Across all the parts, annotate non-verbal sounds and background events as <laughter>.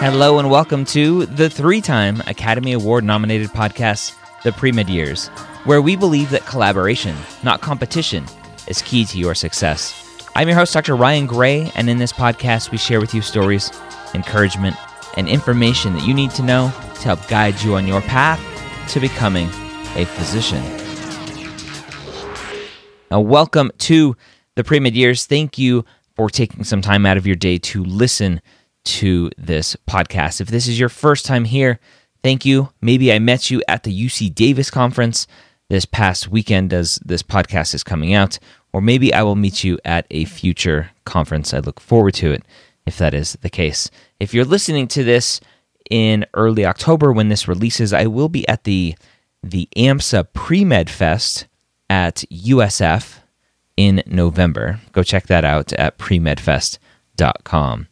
Hello and welcome to the three time Academy Award nominated podcast, The Premed Years, where we believe that collaboration, not competition, is key to your success. I'm your host, Dr. Ryan Gray, and in this podcast, we share with you stories, encouragement, and information that you need to know to help guide you on your path to becoming a physician. Now, welcome to the Premed Years. Thank you for taking some time out of your day to listen to this podcast. If this is your first time here, thank you. Maybe I met you at the UC Davis conference this past weekend as this podcast is coming out, or maybe I will meet you at a future conference. I look forward to it if that is the case. If you're listening to this in early October when this releases, I will be at the the AMSA Pre-Med Fest at USF in November. Go check that out at premedfest.com.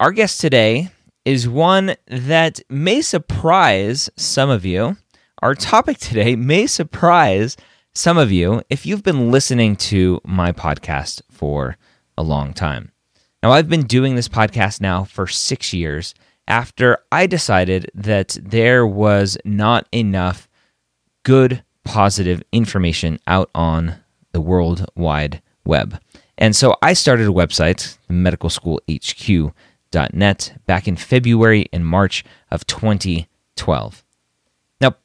Our guest today is one that may surprise some of you. Our topic today may surprise some of you if you've been listening to my podcast for a long time. Now, I've been doing this podcast now for six years after I decided that there was not enough good, positive information out on the World Wide Web. And so I started a website, Medical School HQ net back in February and March of 2012. Now,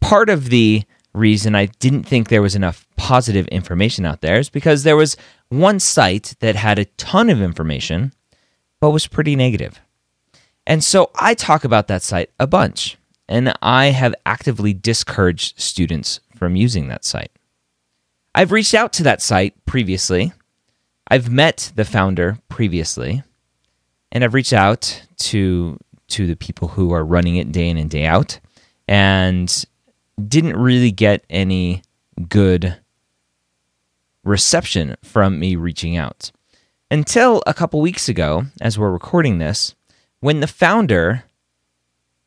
part of the reason I didn't think there was enough positive information out there is because there was one site that had a ton of information, but was pretty negative. And so I talk about that site a bunch, and I have actively discouraged students from using that site. I've reached out to that site previously. I've met the founder previously and I've reached out to to the people who are running it day in and day out, and didn't really get any good reception from me reaching out until a couple weeks ago, as we're recording this, when the founder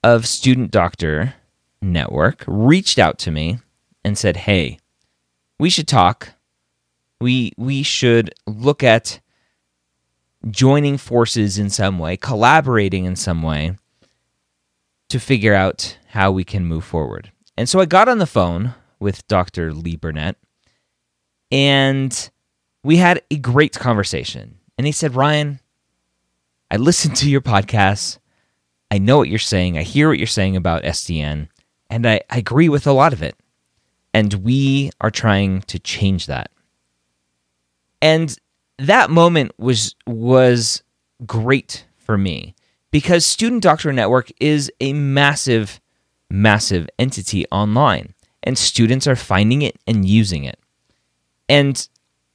of Student Doctor Network reached out to me and said, "Hey, we should talk. We we should look at joining forces in some way, collaborating in some way to figure out how we can move forward. And so I got on the phone with Dr. Lee Burnett and we had a great conversation. And he said, Ryan, I listened to your podcast. I know what you're saying. I hear what you're saying about SDN, and I, I agree with a lot of it. And we are trying to change that. And that moment was was great for me because Student Doctor Network is a massive, massive entity online, and students are finding it and using it. And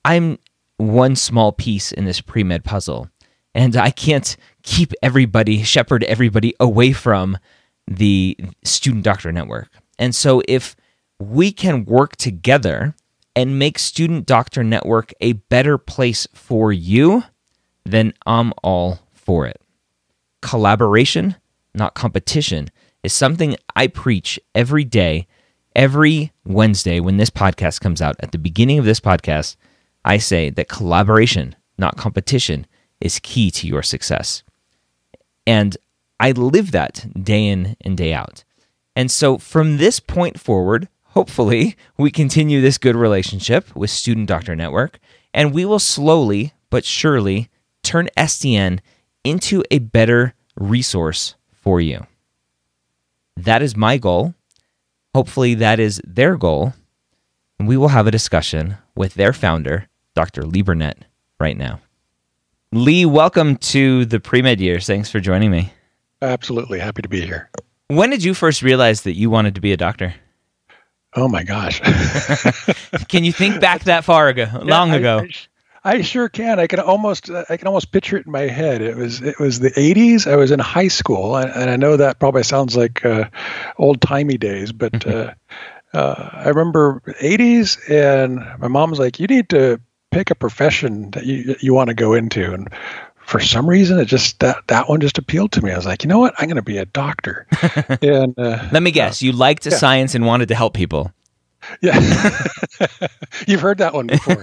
I'm one small piece in this pre med puzzle, and I can't keep everybody, shepherd everybody away from the Student Doctor Network. And so if we can work together and make Student Doctor Network a better place for you, then I'm all for it. Collaboration, not competition, is something I preach every day, every Wednesday when this podcast comes out. At the beginning of this podcast, I say that collaboration, not competition, is key to your success. And I live that day in and day out. And so from this point forward, hopefully, we continue this good relationship with Student Doctor Network, and we will slowly but surely turn SDN into a better resource for you. That is my goal. Hopefully, that is their goal. And we will have a discussion with their founder, Dr. Lee Burnett, right now. Lee, welcome to the pre med years. Thanks for joining me. Absolutely. Happy to be here. When did you first realize that you wanted to be a doctor? Oh my gosh. <laughs> can you think back that far ago, <laughs> long I, ago? I, I, sure can. I can almost, uh, I can almost picture it in my head. It was, it was the '80s. I was in high school, and, and I know that probably sounds like uh, old timey days, but <laughs> uh, uh, I remember '80s, and my mom was like, "You need to pick a profession that you you want to go into," and for some reason, it just that that one just appealed to me. I was like, you know what, I'm going to be a doctor. <laughs> and uh, let me guess, uh, you liked yeah. science and wanted to help people. Yeah, <laughs> you've heard that one before,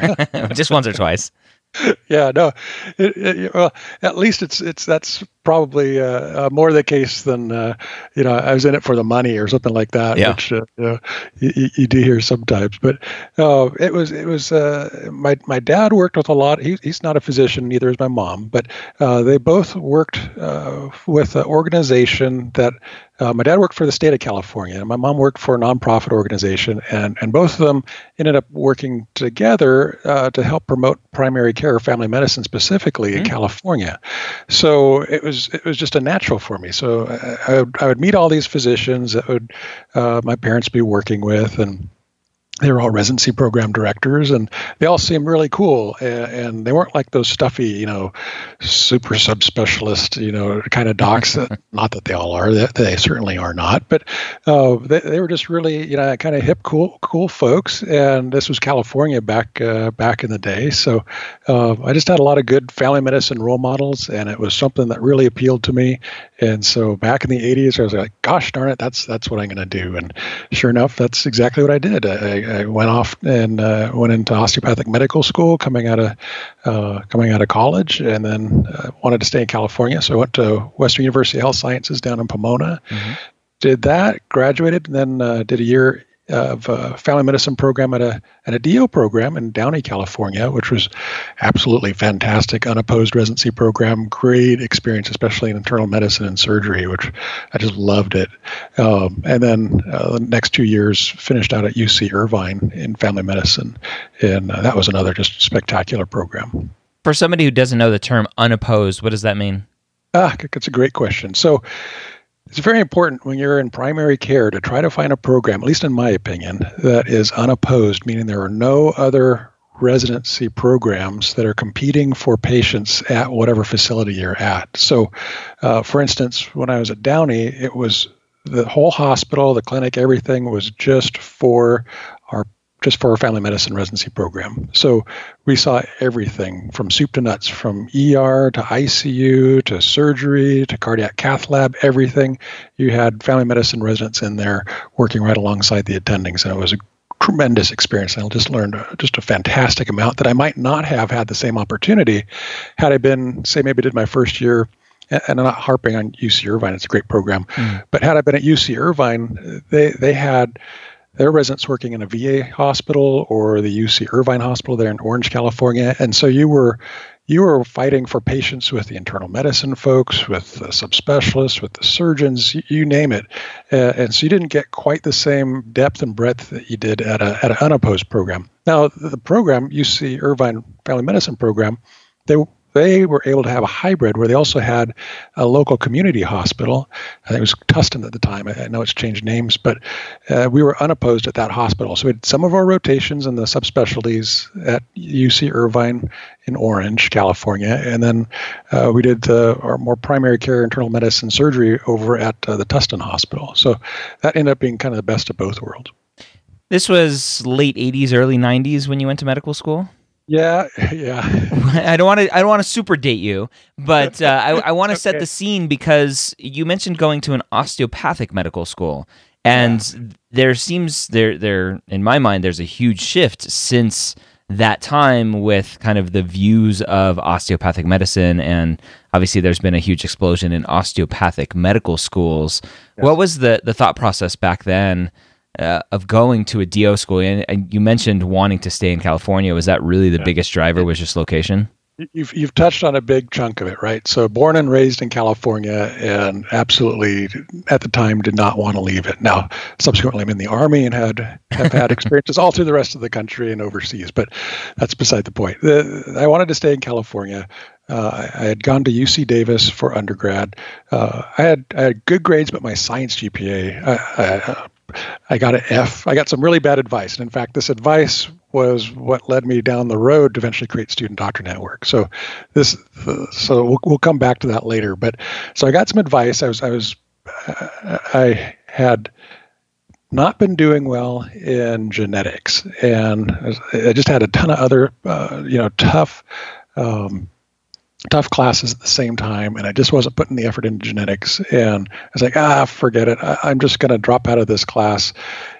<laughs> just once or twice. yeah, no. It, it, well, at least it's it's that's probably uh, uh, more the case than uh, you know I was in it for the money or something like that, yeah. which uh, you, know, you, you, do hear sometimes. But uh, it was it was uh, my my dad worked with a lot. He, he's not a physician, neither is my mom, but they both worked with an organization that uh, my dad worked for the state of California, and my mom worked for a nonprofit organization, and, and both of them ended up working together uh, to help promote primary care, family medicine specifically mm-hmm. in California. So it was it was just a natural for me. So I, I would meet all these physicians that would uh, my parents be working with, and they were all residency program directors and they all seemed really cool and, and, they weren't like those stuffy you know super subspecialist you know kind of docs that, <laughs> not that they all are they, they certainly are not but uh, they, they were just really you know kind of hip cool cool folks and this was california back uh, back in the day so uh, i just had a lot of good family medicine role models and it was something that really appealed to me and so back in the 80s i was like gosh darn it that's that's what i'm going to do and sure enough that's exactly what i did I, I went off and uh, went into osteopathic medical school coming out of uh, coming out of college, and then uh, wanted to stay in California. So I went to Western University Health Sciences down in Pomona. Mm-hmm. Did that, graduated, and then uh, did a year of a family medicine program at a at a DO program in Downey, California, which was absolutely fantastic, unopposed residency program, great experience, especially in internal medicine and surgery, which I just loved it. Um, and then uh, the next two years finished out at UC Irvine in family medicine, and uh, that was another just spectacular program. For somebody who doesn't know the term unopposed, what does that mean? Ah, that's a great question. So it's very important when you're in primary care to try to find a program, at least in my opinion, that is unopposed, meaning there are no other residency programs that are competing for patients at whatever facility you're at. So, uh, for instance, when I was at Downey, it was the whole hospital, the clinic, everything was just for our just for our family medicine residency program. So we saw everything from soup to nuts, from ER to ICU to surgery to cardiac cath lab, everything. You had family medicine residents in there working right alongside the attendings, and it was a tremendous experience. And I just learned just a fantastic amount that I might not have had the same opportunity had I been, say, maybe did my first year and I'm not harping on UC Irvine; it's a great program. Mm. But had I been at UC Irvine, they they had their residents working in a VA hospital or the UC Irvine Hospital there in Orange, California, and so you were you were fighting for patients with the internal medicine folks, with the subspecialists, with the surgeons, you, name it, uh, and so you didn't get quite the same depth and breadth that you did at a at an unopposed program. Now the program UC Irvine Family Medicine program, they they were able to have a hybrid where they also had a local community hospital. I think it was Tustin at the time. I, know it's changed names, but uh, we were unopposed at that hospital. So we had some of our rotations in the subspecialties at UC Irvine in Orange, California, and then uh, we did the, our more primary care internal medicine surgery over at uh, the Tustin Hospital. So that ended up being kind of the best of both worlds. This was late 80s, early 90s when you went to medical school? Yeah, <laughs> yeah. <laughs> I don't want to. I don't want to super date you, but uh, I, I want to okay. set the scene because you mentioned going to an osteopathic medical school, and yeah. there seems there there in my mind there's a huge shift since that time with kind of the views of osteopathic medicine and obviously there's been a huge explosion in osteopathic medical schools yes. what was the the thought process back then uh, of going to a do school and, and, you mentioned wanting to stay in california was that really the yeah. biggest driver was just location You've you've touched on a big chunk of it, right? So born and raised in California, and absolutely at the time did not want to leave it. Now, subsequently, I'm in the army and had have had <laughs> experiences all through the rest of the country and overseas, but that's beside the point. The, I wanted to stay in California. Uh, I had gone to UC Davis for undergrad. Uh, I had I had good grades, but my science GPA, I, I, I got an F. I got some really bad advice, and in fact, this advice was what led me down the road to eventually create Student Doctor Network. So this, so we'll, we'll come back to that later. But so I got some advice. I was, I was, I had not been doing well in genetics, and I just had a ton of other, uh, you know, tough. Um, tough classes at the same time and i just wasn't putting the effort into genetics. And i was like ah forget it. I, am just going to drop out of this class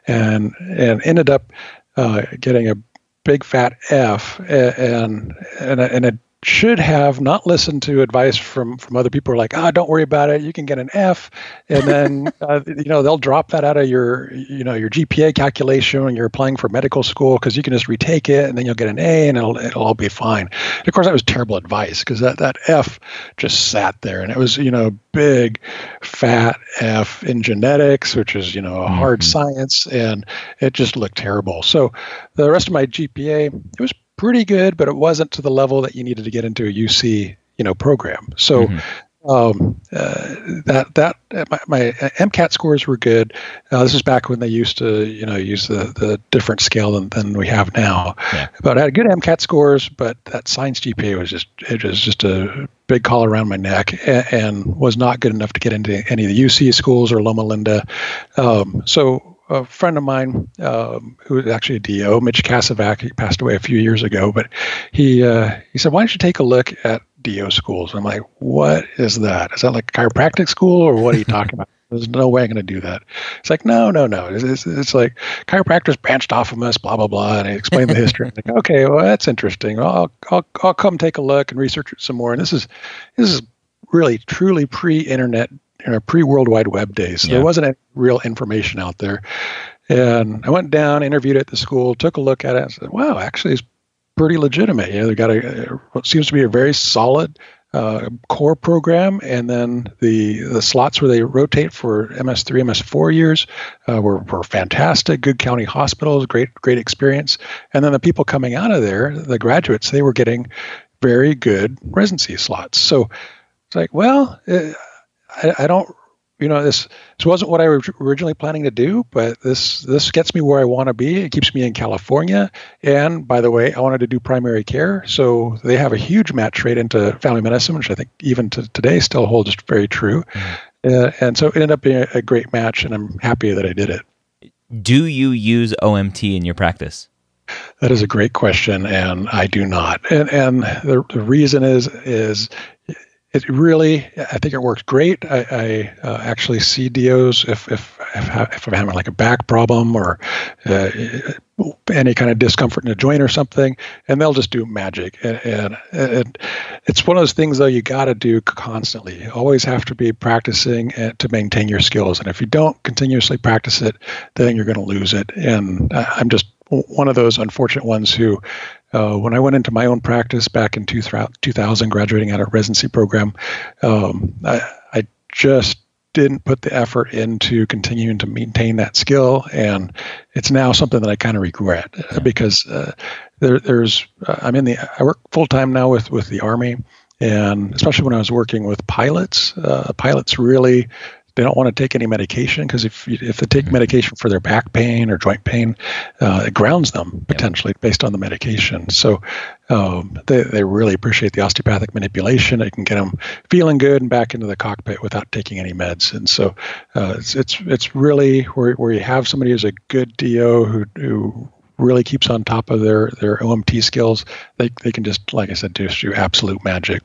and and ended up uh, getting a big fat F, and and and it should have not listened to advice from from other people who are like, ah, oh, don't worry about it, you can get an F, and then <laughs> uh, you know they'll drop that out of your you know your GPA calculation when you're applying for medical school because you can just retake it and then you'll get an A and it'll it'll all be fine. And of course, that was terrible advice because that that F just sat there and it was you know big fat F in genetics, which is you know a hard mm-hmm. science, and it just looked terrible. So the rest of my GPA it was pretty good, but it wasn't to the level that you needed to get into a UC you know program. So. Mm-hmm. Um, uh, that that my, my, MCAT scores were good. Uh, this is back when they used to, you know, use the, the different scale than, than we have now. Yeah. But I had good MCAT scores, but that science GPA was just it was just a big collar around my neck and, and was not good enough to get into any of the UC schools or Loma Linda. Um, so a friend of mine um, who was actually a DO, Mitch Kasavac, he passed away a few years ago, but he uh, he said, "Why don't you take a look at DO schools?" I'm like, "What is that? Is that like chiropractic school, or what are you talking about?" <laughs> There's no way I'm going to do that. It's like, no, no, no. It's, it's, it's, like chiropractors branched off of us, blah, blah, blah. And he explained the history. I'm like, <laughs> okay, well, that's interesting. I'll, I'll, I'll come take a look and research it some more. And this is, this is really, truly pre you know, pre-World Wide Web days. So yeah. there wasn't any real information out there. And I went down, interviewed at the school, took a look at it, and said, "Wow, actually, it's pretty legitimate. You know, they've got a, what seems to be a very solid uh, core program, and then the the slots where they rotate for MS3, MS4 years uh, were were fantastic. Good county hospitals, great great experience, and then the people coming out of there, the graduates, they were getting very good residency slots. So it's like, well. Uh, I, I don't you know this this wasn't what I was originally planning to do, but this this gets me where I want to be. It keeps me in California, and by the way, I wanted to do primary care, so they have a huge match rate into family medicine, which I think even to today still holds very true. Mm-hmm. Uh, and so it ended up being a, a great match, and I'm happy that I did it. Do you use OMT in your practice? That is a great question, and I do not. And and the, the reason is is it really, I think it works great. I, I uh, actually see DOs if, if, if, I'm having like a back problem or uh, any kind of discomfort in a joint or something, and they'll just do magic. And, and, and it's one of those things, though, you got to do constantly. You always have to be practicing to maintain your skills. And if you don't continuously practice it, then you're going to lose it. And I'm just one of those unfortunate ones who uh, when I went into my own practice back in 2000, graduating out of residency program, um, I, I, just didn't put the effort into continuing to maintain that skill, and it's now something that I kind of regret uh, because uh, there, there's uh, I'm in the I work full time now with with the Army, and especially when I was working with pilots, uh, pilots really they don't want to take any medication because if if they take mm-hmm. medication for their back pain or joint pain, uh, it grounds them potentially based on the medication. So um, they they really appreciate the osteopathic manipulation. It can get them feeling good and back into the cockpit without taking any meds. And so uh, it's it's it's really where where you have somebody who's a good DO who who really keeps on top of their their OMT skills, they they can just like I said, just do absolute magic.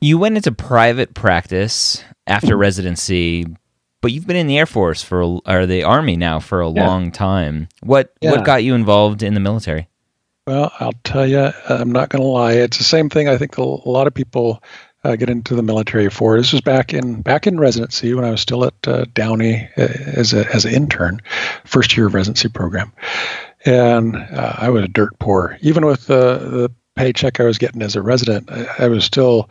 You went into private practice after residency, but you've been in the Air Force for or the Army now for a yeah. long time. What yeah. what got you involved in the military? Well, I'll tell you, I'm not going to lie. It's the same thing. I think a lot of people uh, get into the military for. This was back in back in residency when I was still at uh, Downey uh, as a as an intern, first year of residency program, and uh, I was dirt poor. Even with the the paycheck I was getting as a resident, I, I was still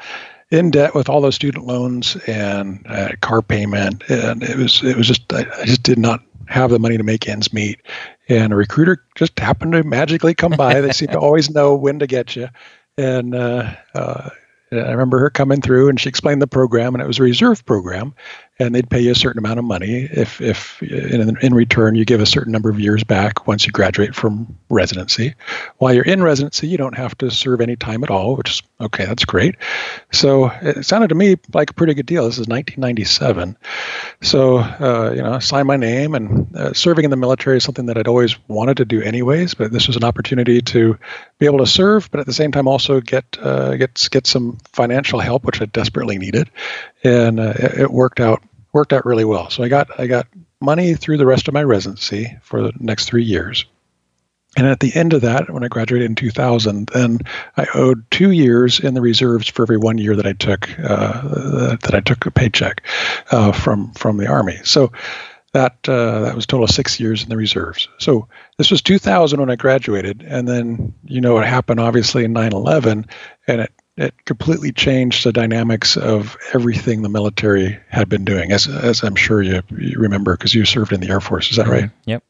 in debt with all those student loans and uh, car payment, and it was it was just I, I just did not have the money to make ends meet. And a recruiter just happened to magically come by. they seem to <laughs> always know when to get you. And uh, uh, I remember her coming through and she explained the program, and it was a reserve program and they'd pay you a certain amount of money if, if in, in return you give a certain number of years back once you graduate from residency. While you're in residency, you don't have to serve any time at all, which is okay, that's great. So it sounded to me like a pretty good deal. This is 1997. So, uh, you know, sign my name and uh, serving in the military is something that I'd always wanted to do anyways, but this was an opportunity to be able to serve, but at the same time also get, uh, get, get some financial help, which I desperately needed. And uh, it, it worked out worked out really well. So I got I got money through the rest of my residency for the next three years. And at the end of that, when I graduated in 2000, then I owed two years in the reserves for every one year that I took uh, that I took a paycheck uh, from from the army. So that uh, that was total of six years in the reserves. So this was 2000 when I graduated, and then you know what happened obviously in 9/11, and it it completely changed the dynamics of everything the military had been doing, as as I'm sure you, you remember because you served in the Air Force. Is that right? Yep.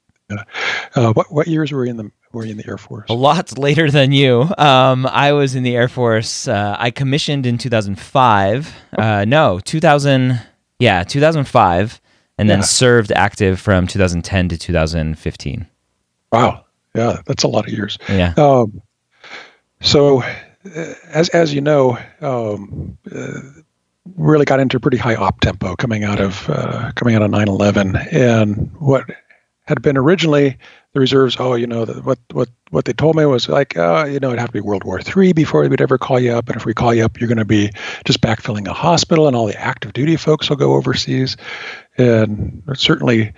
Uh, what what years were you in the were you in the Air Force? A lot later than you. Um, I was in the Air Force. Uh, I commissioned in 2005. Uh, no, 2000. Yeah, 2005, and then yeah. served active from 2010 to 2015. Wow. Yeah, that's a lot of years. Yeah. Um, so as as you know, um, uh, really got into pretty high op tempo coming out of uh, coming out of 9/11, and what had been originally the reserves. Oh, you know, the, what what what they told me was like, uh, you know, it'd have to be World War III before we'd ever call you up, and if we call you up, you're going to be just backfilling a hospital, and all the active duty folks will go overseas, and certainly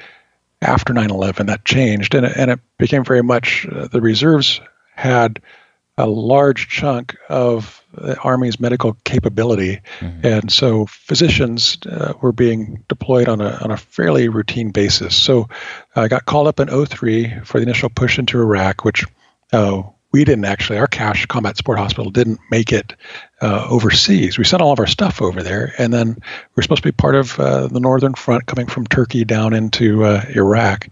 after 9/11 that changed, and it, and it became very much uh, the reserves had a large chunk of the Army's medical capability. Mm-hmm. And so physicians uh, were being deployed on a, on a fairly routine basis. So I got called up in 03 for the initial push into Iraq, which uh, we didn't actually, our CSH Combat Support Hospital didn't make it uh, overseas. We sent all of our stuff over there, and then we're supposed to be part of uh, the Northern Front coming from Turkey down into uh, Iraq.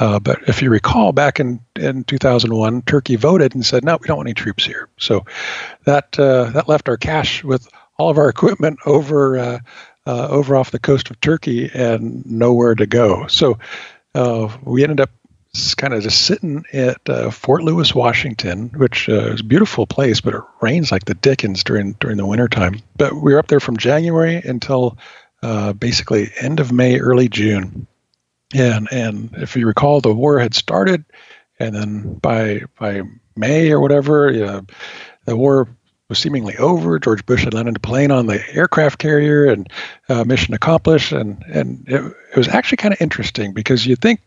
Uh, but if you recall, back in, in 2001, Turkey voted and said, no, we don't want any troops here. So that, uh, that left our CSH with all of our equipment over, uh, over off the coast of Turkey and nowhere to go. So we ended up kind of just sitting at uh, Fort Lewis, Washington, which uh, is a beautiful place, but it rains like the dickens during during the wintertime. But we were up there from January until uh, basically end of May, early June. And and if you recall, the war had started, and then by by May or whatever, the war was seemingly over. George Bush had landed a plane on the aircraft carrier, and uh, mission accomplished. And and it, it was actually kind of interesting because you think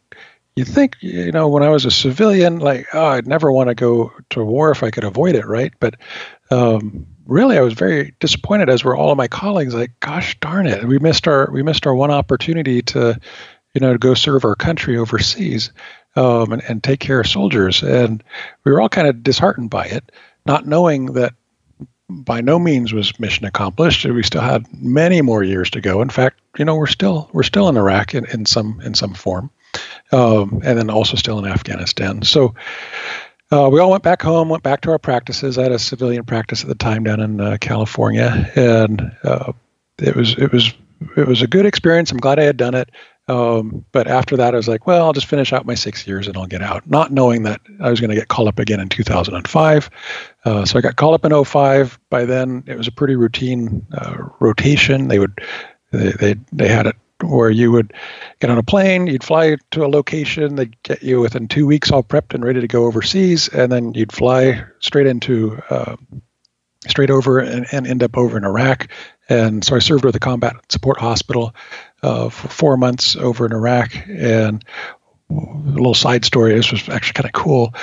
you think you know when i was a civilian like oh i'd never want to go to war if i could avoid it right but um, really i was very disappointed as were all of my colleagues like gosh darn it we missed our we missed our one opportunity to you know to go serve our country overseas um, and, and take care of soldiers and we were all kind of disheartened by it not knowing that by no means was mission accomplished. We still had many more years to go. In fact, you know, we're still we're still in Iraq in, in some in some form um, and then also still in Afghanistan. So uh, we all went back home, went back to our practices. I had a civilian practice at the time down in uh, California, and uh, it was it was it was a good experience. I'm glad I had done it. Um, but after that, I was like, well, I'll just finish out my six years and I'll get out, not knowing that I was going to get called up again in 2005. Uh, so I got called up in 05. By then, it was a pretty routine uh, rotation. They would they, they, they had it where you would get on a plane, you'd fly to a location, they'd get you within two weeks all prepped and ready to go overseas, and then you'd fly straight into uh, straight over and, and, end up over in Iraq. And so I served with a combat support hospital uh, for four months over in Iraq, and a little side story. This was actually kind of cool.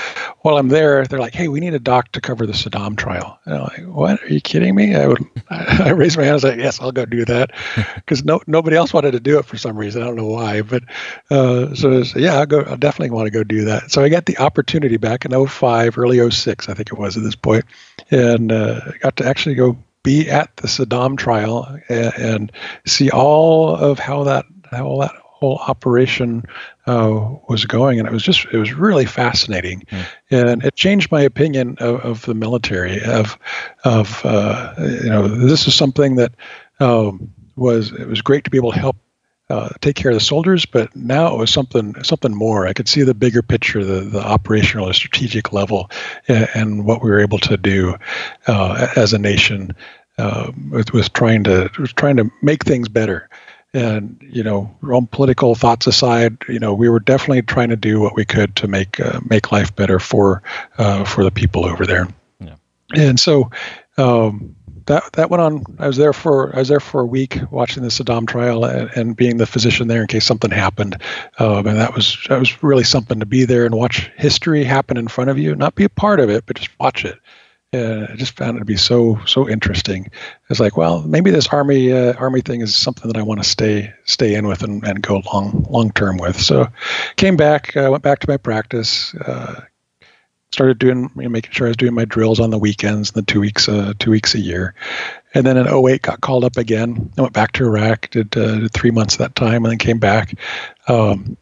While I'm there, they're like, "Hey, we need a doc to cover the Saddam trial." And I'm like, "What? Are you kidding me?" I would. <laughs> I raised my hand. I was like, "Yes, I'll go do that," <laughs> because no nobody else wanted to do it for some reason. I don't know why, but uh, so was, yeah, I'll go. I definitely want to go do that. So I got the opportunity back in 05, early 06, I think it was at this point, and uh, got to actually go be at the Saddam trial and, and see all of how that how all that whole operation uh, was going, and it was just it was really fascinating, mm. and it changed my opinion of, of the military. Of of uh, you know this is something that um, was it was great to be able to help uh, take care of the soldiers, but now it was something something more. I could see the bigger picture, the the operational, the strategic level, and, and what we were able to do uh, as a nation uh, with, with trying to trying to make things better and you know, own political thoughts aside, you know, we were definitely trying to do what we could to make uh, make life better for uh, for the people over there. Yeah. And so um, that that went on. I was there for I was there for a week watching the Saddam trial and, and being the physician there in case something happened. Um, and that was that was really something to be there and watch history happen in front of you, not be a part of it, but just watch it uh, I just found it to be so so interesting. It's like, well, maybe this army uh, army thing is something that I want to stay stay in with and, and go long long term with. So, came back, uh, went back to my practice, uh, started doing you know, making sure I was doing my drills on the weekends, and the two weeks uh, two weeks a year, and then in 08 got called up again. I went back to Iraq, did, uh, did three months that time, and then came back. Um,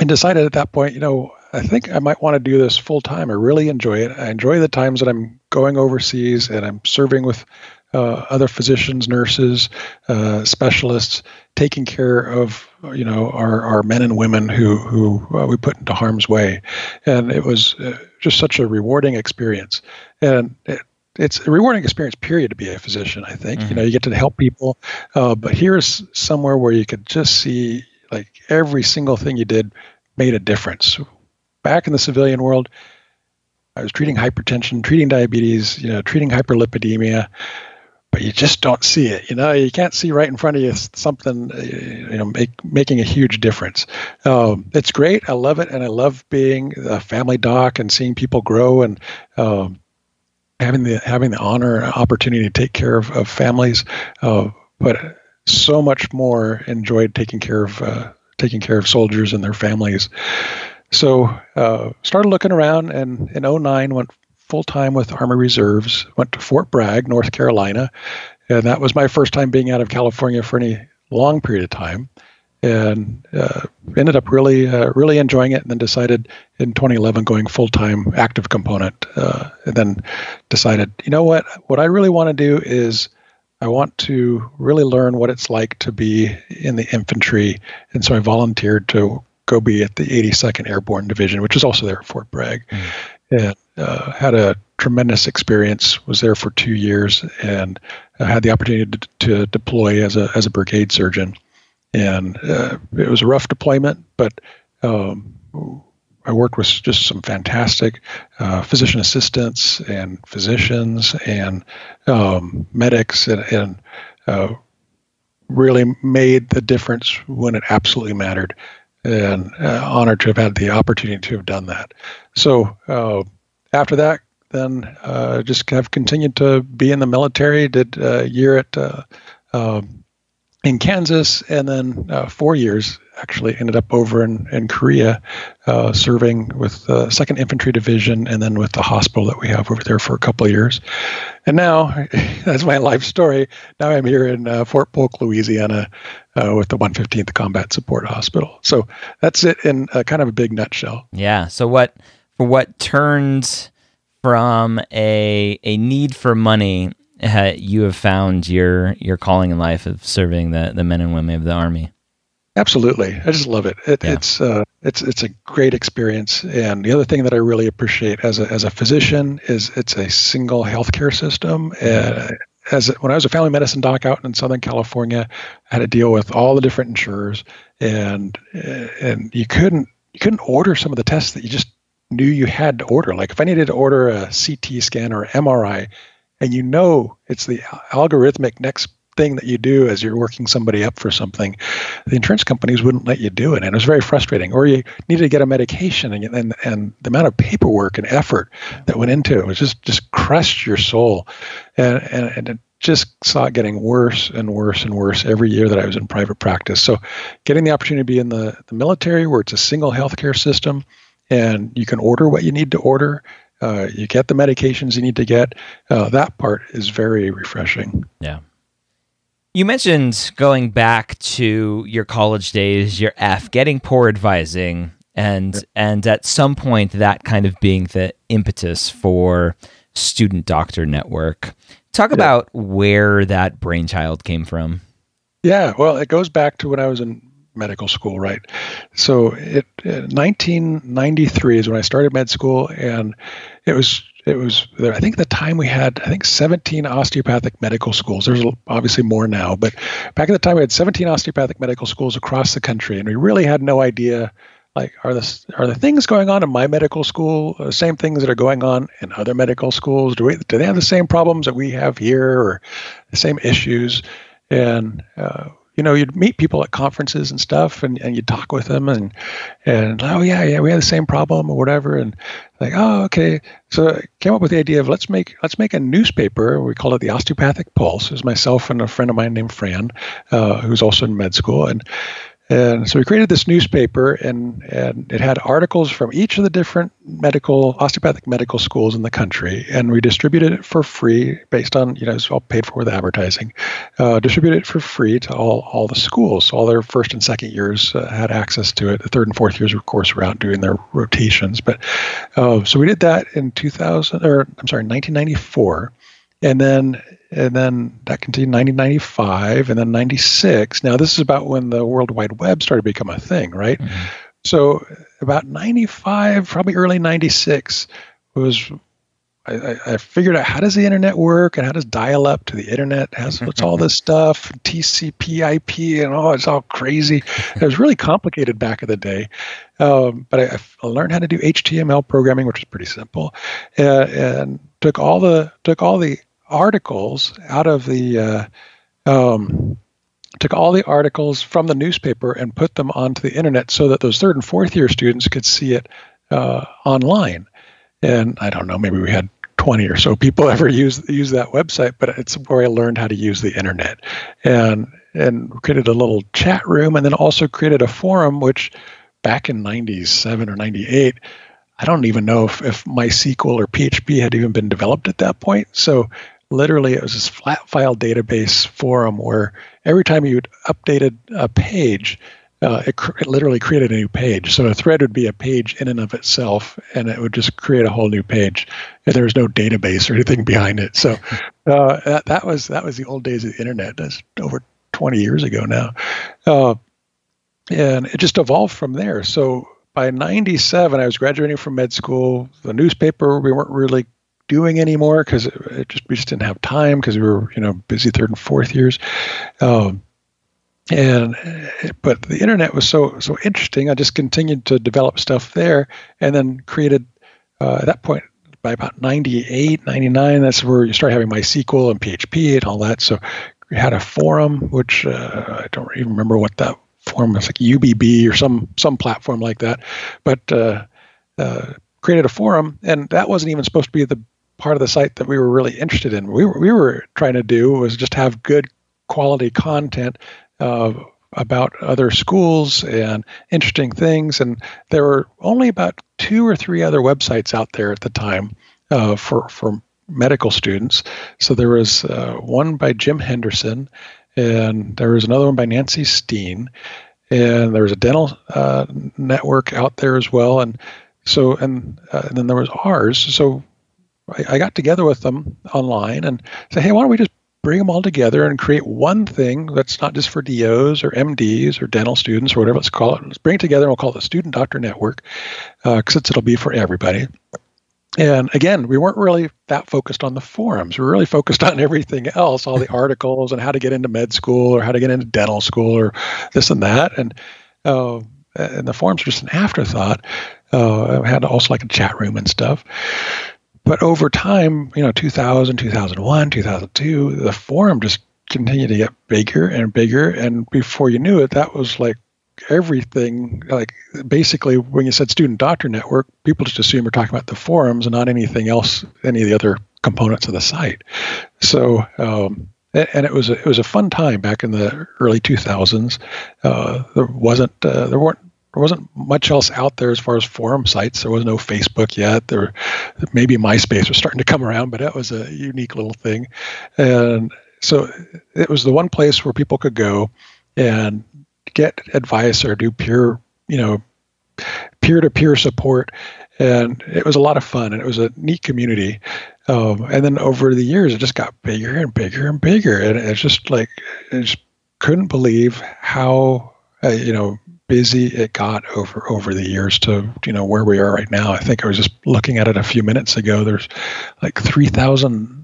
and decided at that point, you know, I think I might want to do this full time. I really enjoy it. I enjoy the times that I'm going overseas and I'm serving with uh, other physicians, nurses, uh, specialists, taking care of you know our, our men and women who who uh, we put into harm's way, and it was uh, just such a rewarding experience. And it, it's a rewarding experience, period, to be a physician. I think mm-hmm. you know you get to help people, uh, but here's somewhere where you could just see like every single thing you did made a difference back in the civilian world, I was treating hypertension, treating diabetes, you know, treating hyperlipidemia, but you just don't see it. You know, you can't see right in front of you something, uh, you know, make, making a huge difference. Um, it's great. I love it, and I love being a family doc and seeing people grow and um, having the having the honor and opportunity to take care of, of families. Uh, but so much more enjoyed taking care of uh, taking care of soldiers and their families. So uh, started looking around, and in 09 went full time with Army Reserves. Went to Fort Bragg, North Carolina, and that was my first time being out of California for any long period of time. And uh, ended up really, uh, really enjoying it, and then decided in 2011 going full time active component. Uh, and then decided, you know what? What I really want to do is I want to really learn what it's like to be in the infantry. And so I volunteered to go be at the 82nd Airborne Division, which is also there at Fort Bragg, mm. and uh, had a tremendous experience. Was there for two years and uh, had the opportunity to, to, deploy as a as a brigade surgeon. And uh, it was a rough deployment, but um, I worked with just some fantastic uh, physician assistants and physicians and um, medics and, and uh, really made the difference when it absolutely mattered and uh, honored to have had the opportunity to have done that. So uh, after that, then uh, just have continued to be in the military. Did a year at uh, um, in Kansas, and then uh, four years actually ended up over in, in Korea, uh, serving with the Second Infantry Division, and then with the hospital that we have over there for a couple of years. And now, <laughs> that's my life story. Now I'm here in uh, Fort Polk, Louisiana, uh, with the 115th Combat Support Hospital. So that's it in kind of a big nutshell. Yeah. So what for what turned from a a need for money uh, you have found your your calling in life of serving the the men and women of the army. Absolutely, I just love it. it yeah. It's uh, it's it's a great experience. And the other thing that I really appreciate as a as a physician is it's a single healthcare system, and as when I was a family medicine doc out in Southern California, I had to deal with all the different insurers, and and you couldn't you couldn't order some of the tests that you just knew you had to order. Like if I needed to order a CT scan or MRI, and you know it's the algorithmic next thing that you do as you're working somebody up for something, the insurance companies wouldn't let you do it, and it was very frustrating. Or you needed to get a medication, and and, and the amount of paperwork and effort that went into it was just just crushed your soul, and and, and it just saw it getting worse and worse and worse every year that I was in private practice. So, getting the opportunity to be in the, the military where it's a single healthcare system and you can order what you need to order, uh, you get the medications you need to get, uh, that part is very refreshing. Yeah. You mentioned going back to your college days, your F, getting poor advising, and yeah. and at some point that kind of being the impetus for Student Doctor Network. Talk yeah. about where that brainchild came from. Yeah, well, it goes back to when I was in medical school, right? So, it, 1993 is when I started med school, and it was it was I think the time we had I think 17 osteopathic medical schools. There's obviously more now, but back at the time we had 17 osteopathic medical schools across the country, and we really had no idea like are the are the things going on in my medical school the same things that are going on in other medical schools? Do we do they have the same problems that we have here, or the same issues? And uh, you know, you'd meet people at conferences and stuff, and, and you'd talk with them, and and oh yeah, yeah, we had the same problem or whatever, and like oh okay, so I came up with the idea of let's make let's make a newspaper. We call it the Osteopathic Pulse. It was myself and a friend of mine named Fran, uh, who's also in med school, and and so we created this newspaper, and, and it had articles from each of the different medical, osteopathic medical schools in the country, and we distributed it for free based on, you know, it's all paid for with advertising. Uh, distributed it for free to all, all the schools. So all their first and second years uh, had access to it. The third and fourth years, of course, were out doing their rotations. But uh, so we did that in 2000, or I'm sorry, 1994 and then and then that continued 1995 and then 96 now this is about when the world wide web started to become a thing right? Mm-hmm. so about 95 probably early 96 was I, I, figured out how does the internet work and how does dial up to the internet? Has <laughs> what's all this stuff? Tcp ip and oh it's all crazy. It was really complicated back in the day. Um, but I, I, learned how to do html programming which was pretty simple uh, and took all the took all the articles out of the uh, um, took all the articles from the newspaper and put them onto the internet so that those third and fourth year students could see it uh, online. And I don't know, maybe we had 20 or so people <laughs> ever use use that website, but it's where I learned how to use the internet, and and created a little chat room, and then also created a forum, which back in 97 or 98 I don't even know if, if MySQL or PHP had even been developed at that point. So literally it was this flat file database forum where every time you updated a page, uh, it, cr- it, literally created a new page. So a thread would be a page in and of itself, and it would just create a whole new page. And there was no database or anything behind it. So <laughs> uh, that, that was that was the old days of the internet. That's over 20 years ago now, uh, and it just evolved from there. So by 97, I was graduating from med school. The newspaper we weren't really doing anymore because just we just didn't have time because we were you know busy third and fourth years. Um, and but the internet was so so interesting. I just continued to develop stuff there, and then created uh, at that point by about 98, 99, that's where you start having MySQL and PHP and all that. So we had a forum, which uh, I don't even remember what that forum was like UBB or some some platform like that, but uh, uh, created a forum, and that wasn't even supposed to be the part of the site that we were really interested in. We were, we were trying to do was just have good quality content uh, about other schools and interesting things. And there were only about two or three other websites out there at the time uh, for for medical students. So there was uh, one by Jim Henderson, and there was another one by Nancy Steen, and there was a dental uh, network out there as well. And so and, uh, and then there was ours. So I, I got together with them online and said, hey, why don't we just bring them all together and create one thing that's not just for DOs or MDs or dental students or whatever let's call it. Let's bring it together and we'll call it the Student Doctor Network because uh, it'll be for everybody. and again, we weren't really that focused on the forums. We were really focused <laughs> on everything else, all the <laughs> articles and how to get into med school or how to get into dental school or this and that. And uh, and the forums were just an afterthought. Uh, I had also like a chat room and stuff. But over time, you know, 2000, 2001, 2002, the forum just continued to get bigger and bigger. And before you knew it, that was like everything like basically when you said student doctor network people just assume we're talking about the forums and not anything else any of the other components of the site so um, and it was a, it was a fun time back in the early 2000s uh, there wasn't uh, there weren't there wasn't much else out there as far as forum sites. There was no Facebook yet. There, maybe MySpace was starting to come around, but that was a unique little thing. And so it was the one place where people could go and get advice or do peer, you know, peer-to-peer support, and it was a lot of fun and it was a neat community. Um, and then over the years, it just got bigger and bigger and bigger, and it's just like I just couldn't believe how uh, you know busy it got over over the years to you know where we are right now. I think I was just looking at it a few minutes ago. There's like three thousand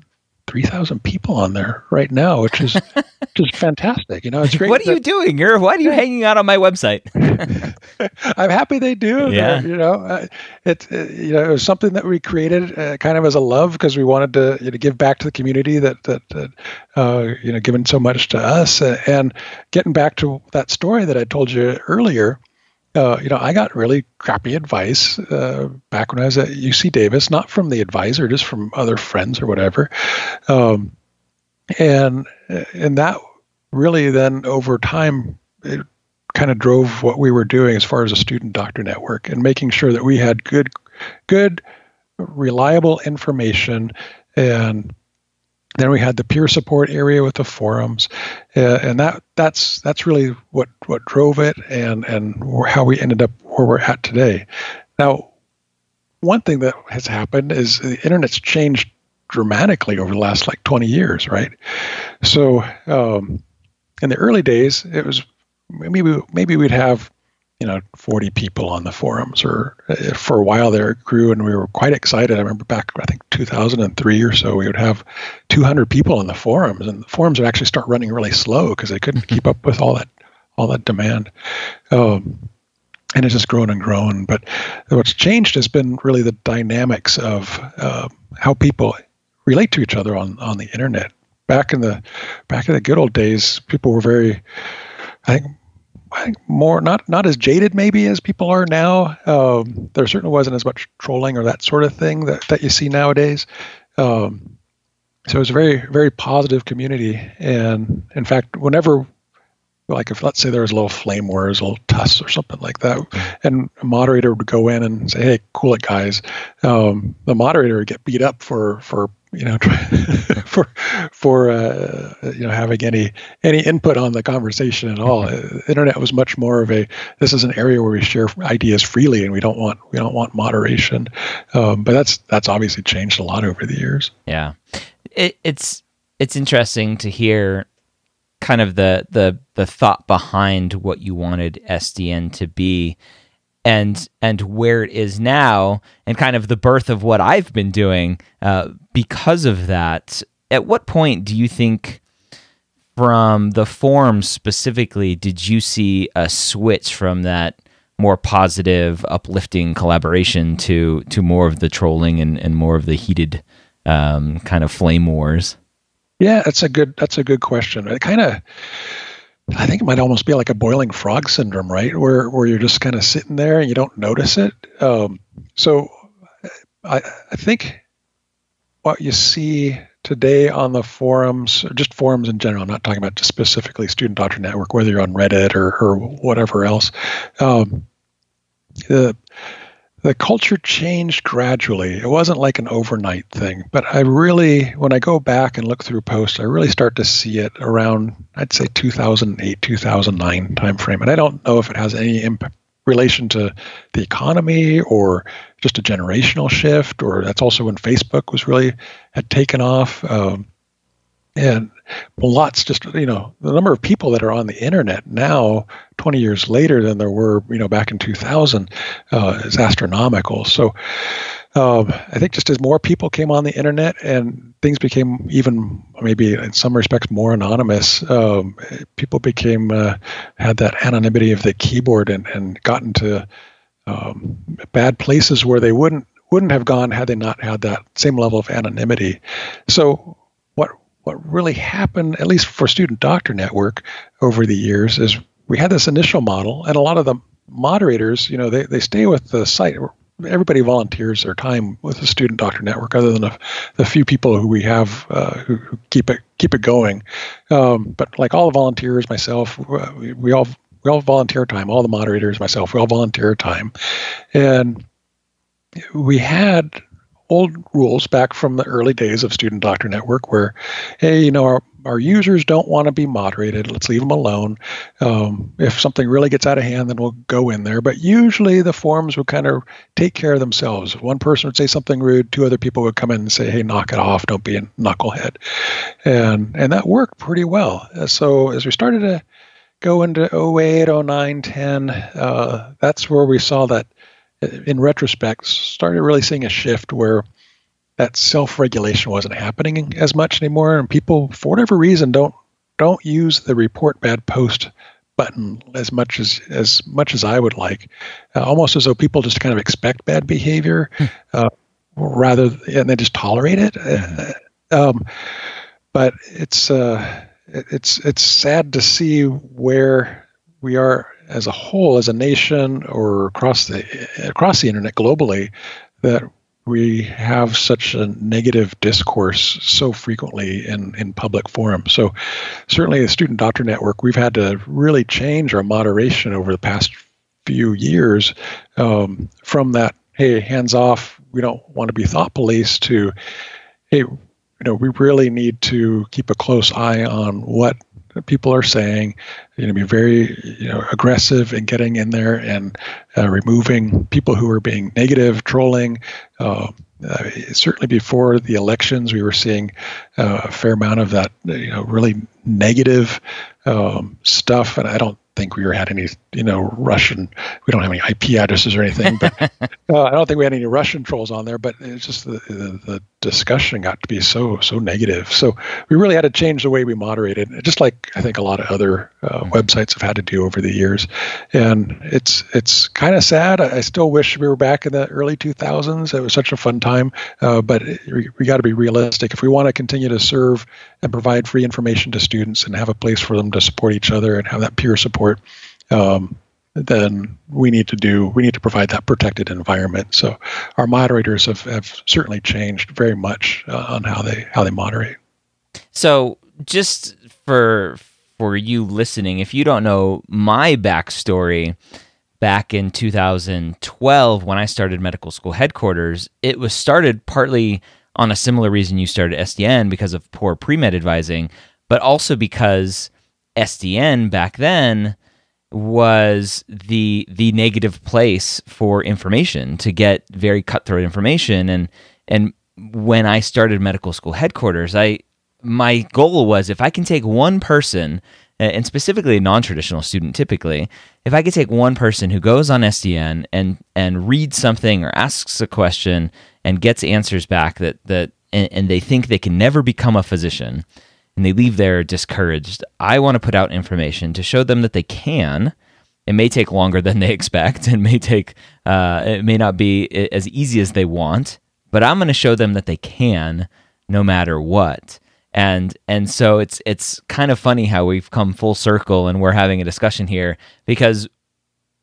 3,000 people on there right now, which is <laughs> just fantastic. You know, it's great. what are that, you doing? You're, why are you hanging out on my website? <laughs> I'm happy they do. Yeah. you know, uh, it, uh, you know, it was something that we created uh, kind of as a love because we wanted to you know, give back to the community that, that, that uh, you know, given so much to us. and getting back to that story that I told you earlier, uh, you know, I got really crappy advice uh, back when I was at UC Davis, not from the advisor, just from other friends or whatever, um, and and that really then over time it kind of drove what we were doing as far as a student doctor network and making sure that we had good, good, reliable information and then we had the peer support area with the forums, uh, and that that's that's really what what drove it, and and how we ended up where we're at today. Now, one thing that has happened is the internet's changed dramatically over the last like 20 years, right? So, um, in the early days, it was maybe maybe we'd have you know 40 people on the forums or uh, for a while there it grew and we were quite excited. I remember back i think 2003 or so we would have 200 people on the forums and the forums would actually start running really slow because they couldn't keep up with all that all that demand. Um, and it's just grown and grown. But what's changed has been really the dynamics of uh, how people relate to each other on on the internet. Back in the back in the good old days people were very I think more not not as jaded maybe as people are now. Um, there certainly wasn't as much trolling or that sort of thing that, that you see nowadays. Um, so it was a very very positive community, and in fact, whenever like if let's say there was a little flame wars, a little tuss or something like that, and a moderator would go in and say, "Hey, cool it, guys," um, the moderator would get beat up for for you know <laughs> for for uh, you know having any any input on the conversation at all. The internet was much more of a this is an area where we share ideas freely, and we don't want we don't want moderation. Um, but that's that's obviously changed a lot over the years. Yeah, it, it's it's interesting to hear kind of the the the thought behind what you wanted SDN to be and and where it is now and kind of the birth of what I've been doing uh, because of that. At what point do you think from the forum specifically did you see a switch from that more positive, uplifting collaboration to to more of the trolling and, and more of the heated um, kind of flame wars? Yeah, that's a good that's a good question. It kind of I think it might almost be like a boiling frog syndrome, right? Where where you're just kind of sitting there and you don't notice it. Um, so I, I think what you see today on the forums, or just forums in general, I'm not talking about just specifically Student Doctor Network, whether you're on Reddit or, or whatever else. Um, the the culture changed gradually. It wasn't like an overnight thing, but I really, when I go back and look through posts, I really start to see it around, I'd say 2008, 2009 timeframe. And I don't know if it has any imp- relation to the economy or just a generational shift, or that's also when Facebook was really had taken off. Um, and lots just you know the number of people that are on the internet now 20 years later than there were you know back in 2000 uh, is astronomical so um, I think just as more people came on the internet and things became even maybe in some respects more anonymous, um, people became uh, had that anonymity of the keyboard and, and got into um, bad places where they wouldn't wouldn't have gone had they not had that same level of anonymity. So what really happened, at least for Student Doctor Network over the years, is we had this initial model, and a lot of the moderators, you know, they, they stay with the site. Everybody volunteers their time with the Student Doctor Network, other than the, the few people who we have uh, who, who, keep it keep it going. Um, but like all the volunteers, myself, we, we all we all volunteer time. All the moderators, myself, we all volunteer time, and we had old rules back from the early days of Student Doctor Network where, hey, you know, our, our users don't want to be moderated. Let's leave them alone. Um, if something really gets out of hand, then we'll go in there. But usually the forums would kind of take care of themselves. One person would say something rude, two other people would come in and say, hey, knock it off. Don't be a knucklehead. And, and that worked pretty well. So as we started to go into 08, 09, 10, uh, that's where we saw that in retrospect, started really seeing a shift where that self-regulation wasn't happening as much anymore, and people, for whatever reason, don't don't use the report bad post button as much as as much as I would like. Uh, almost as though people just kind of expect bad behavior, hmm. uh, rather and they just tolerate it. Uh, um, but it's uh, it's it's sad to see where we are as a whole, as a nation, or across the across the internet globally, that we have such a negative discourse so frequently in, in public forums. So, certainly, the Student Doctor Network, we've had to really change our moderation over the past few years um, from that, hey, hands off, we don't want to be thought police, to, hey, you know, we really need to keep a close eye on what people are saying. You know, be very you know aggressive in getting in there and uh, removing people who are being negative, trolling. Uh, uh, certainly before the elections, we were seeing uh, a fair amount of that, you know, really negative um, stuff, and I don't think we had any, you know, Russian. We don't have any IP addresses or anything, but <laughs> uh, I don't think we had any Russian trolls on there. But it's just the, the, the discussion got to be so so negative. So we really had to change the way we moderated, just like I think a lot of other uh, websites have had to do over the years. And it's it's kind of sad. I still wish we were back in the early 2000s. It was such a fun time, uh, but we, we got to be realistic. If we want to continue to serve and provide free information to students and have a place for them to support each other and have that peer support, um, then we need to do we need to provide that protected environment. So our moderators have, have certainly changed very much uh, on how they how they moderate. So just for for you listening, if you don't know my backstory, back in 2012 when I started medical school headquarters, it was started partly on a similar reason you started SDN because of poor pre med advising, but also because SDN back then was the the negative place for information to get very cutthroat information. And and when I started medical school headquarters I my goal was if I can take one person and specifically a non-traditional student typically if I could take one person who goes on SDN and and reads something or asks a question and gets answers back that that and, and they think they can never become a physician and they leave there discouraged. I want to put out information to show them that they can. It may take longer than they expect. It may take. Uh, it may not be as easy as they want, but I'm going to show them that they can, no matter what. And and so it's it's kind of funny how we've come full circle and we're having a discussion here because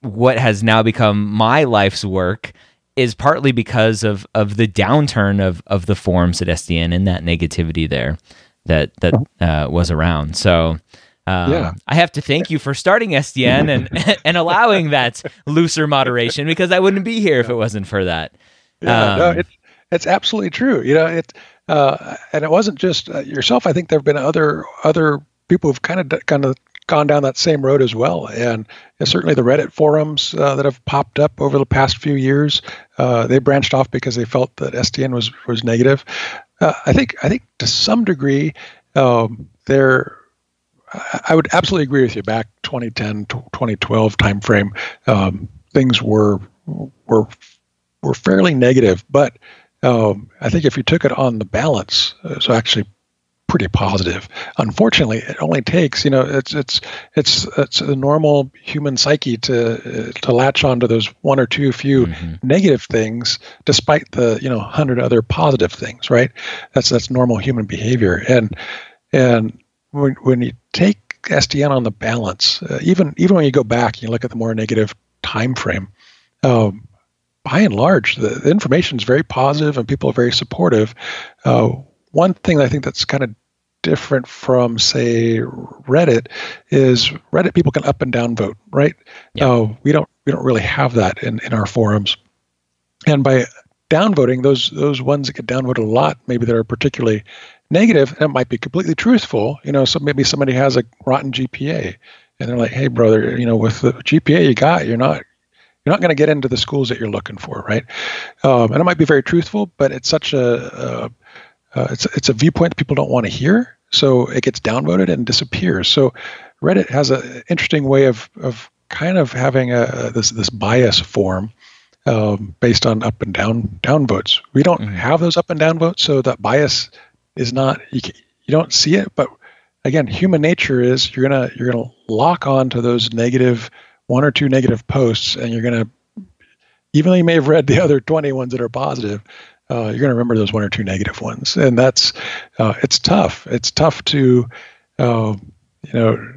what has now become my life's work is partly because of of the downturn of of the forums at SDN and that negativity there that that uh, was around. So. Um, yeah. I have to thank you for starting SDN and <laughs> and allowing that looser moderation because I wouldn't be here if it wasn't for that. Yeah, um, no, it's it's absolutely true. You know, it uh, and it wasn't just uh, yourself. I think there have been other other people who've kind of kind of gone down that same road as well. And certainly the Reddit forums uh, that have popped up over the past few years, uh, they branched off because they felt that SDN was was negative. Uh, I think I think to some degree, um, there I would absolutely agree with you. Back 2010, 2012 timeframe, um, things were were were fairly negative, but um, I think if you took it on the balance, it's actually pretty positive. Unfortunately, it only takes you know it's it's it's it's a normal human psyche to to latch onto those one or two few mm-hmm. negative things, despite the you know hundred other positive things. Right? That's that's normal human behavior, and and when when you take SDN on the balance, uh, even even when you go back, and you look at the more negative time frame. Um, by and large, the, the information is very positive and people are very supportive. Uh, one thing I think that's kind of different from, say, Reddit is Reddit people can up and down vote, right? Yeah. Uh, we don't we don't really have that in, in our forums. And by downvoting, those those ones that get downvoted a lot, maybe that are particularly negative, that might be completely truthful. You know, so maybe somebody has a rotten GPA, and they're like, "Hey, brother, you know, with the GPA you got, you're not you're not going to get into the schools that you're looking for, right? Um, and it might be very truthful, but it's such a, uh, it's it's a viewpoint that people don't want to hear, so it gets downvoted and disappears. So Reddit has an interesting way of of kind of having a this this bias form um, based on up and down down votes. We don't mm-hmm. have those up and down votes, so that bias is not you, can, you don't see it. But again, human nature is you're gonna you're gonna lock on to those negative one or two negative posts, and you're going to, even though you may have read the <laughs> other 20 ones that are positive, uh, you're going to remember those one or two negative ones, and that's uh, it's tough. It's tough to, uh, you know,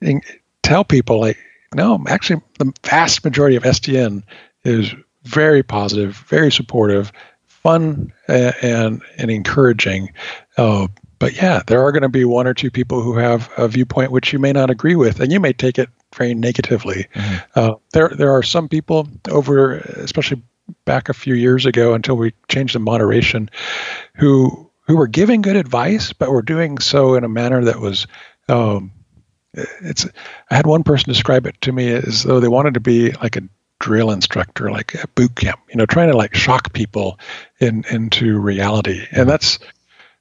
in, tell people like, no, actually, the vast majority of SDN is very positive, very supportive, fun, and and encouraging. Uh, but yeah, there are going to be one or two people who have a viewpoint which you may not agree with, and you may take it very negatively. Mm-hmm. Uh, there, there are some people over, especially back a few years ago, until we changed the moderation, who who were giving good advice, but were doing so in a manner that was. Um, it's. I had one person describe it to me as though they wanted to be like a drill instructor, like a boot camp. You know, trying to like shock people in into reality, and that's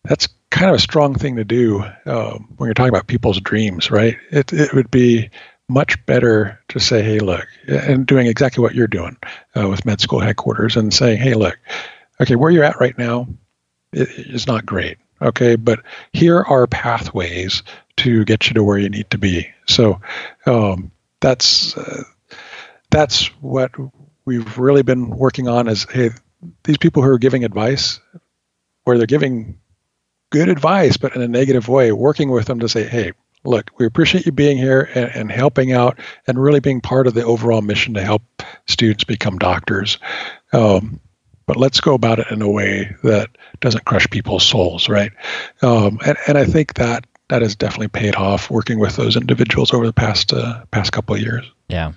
that's kind of a strong thing to do um, when you're talking about people's dreams, right? It it would be much better to say, hey, look, and doing exactly what you're doing uh, with med school headquarters and saying, hey, look, okay, where you're at right now is not great. Okay, but here are pathways to get you to where you need to be. So um, that's uh, that's what we've really been working on. Is hey, these people who are giving advice, where they're giving good advice, but in a negative way, working with them to say, hey, look, we appreciate you being here and, and, helping out and really being part of the overall mission to help students become doctors. Um, but let's go about it in a way that doesn't crush people's souls, right? Um, and, and I think that that has definitely paid off working with those individuals over the past uh, past couple of years. Yeah,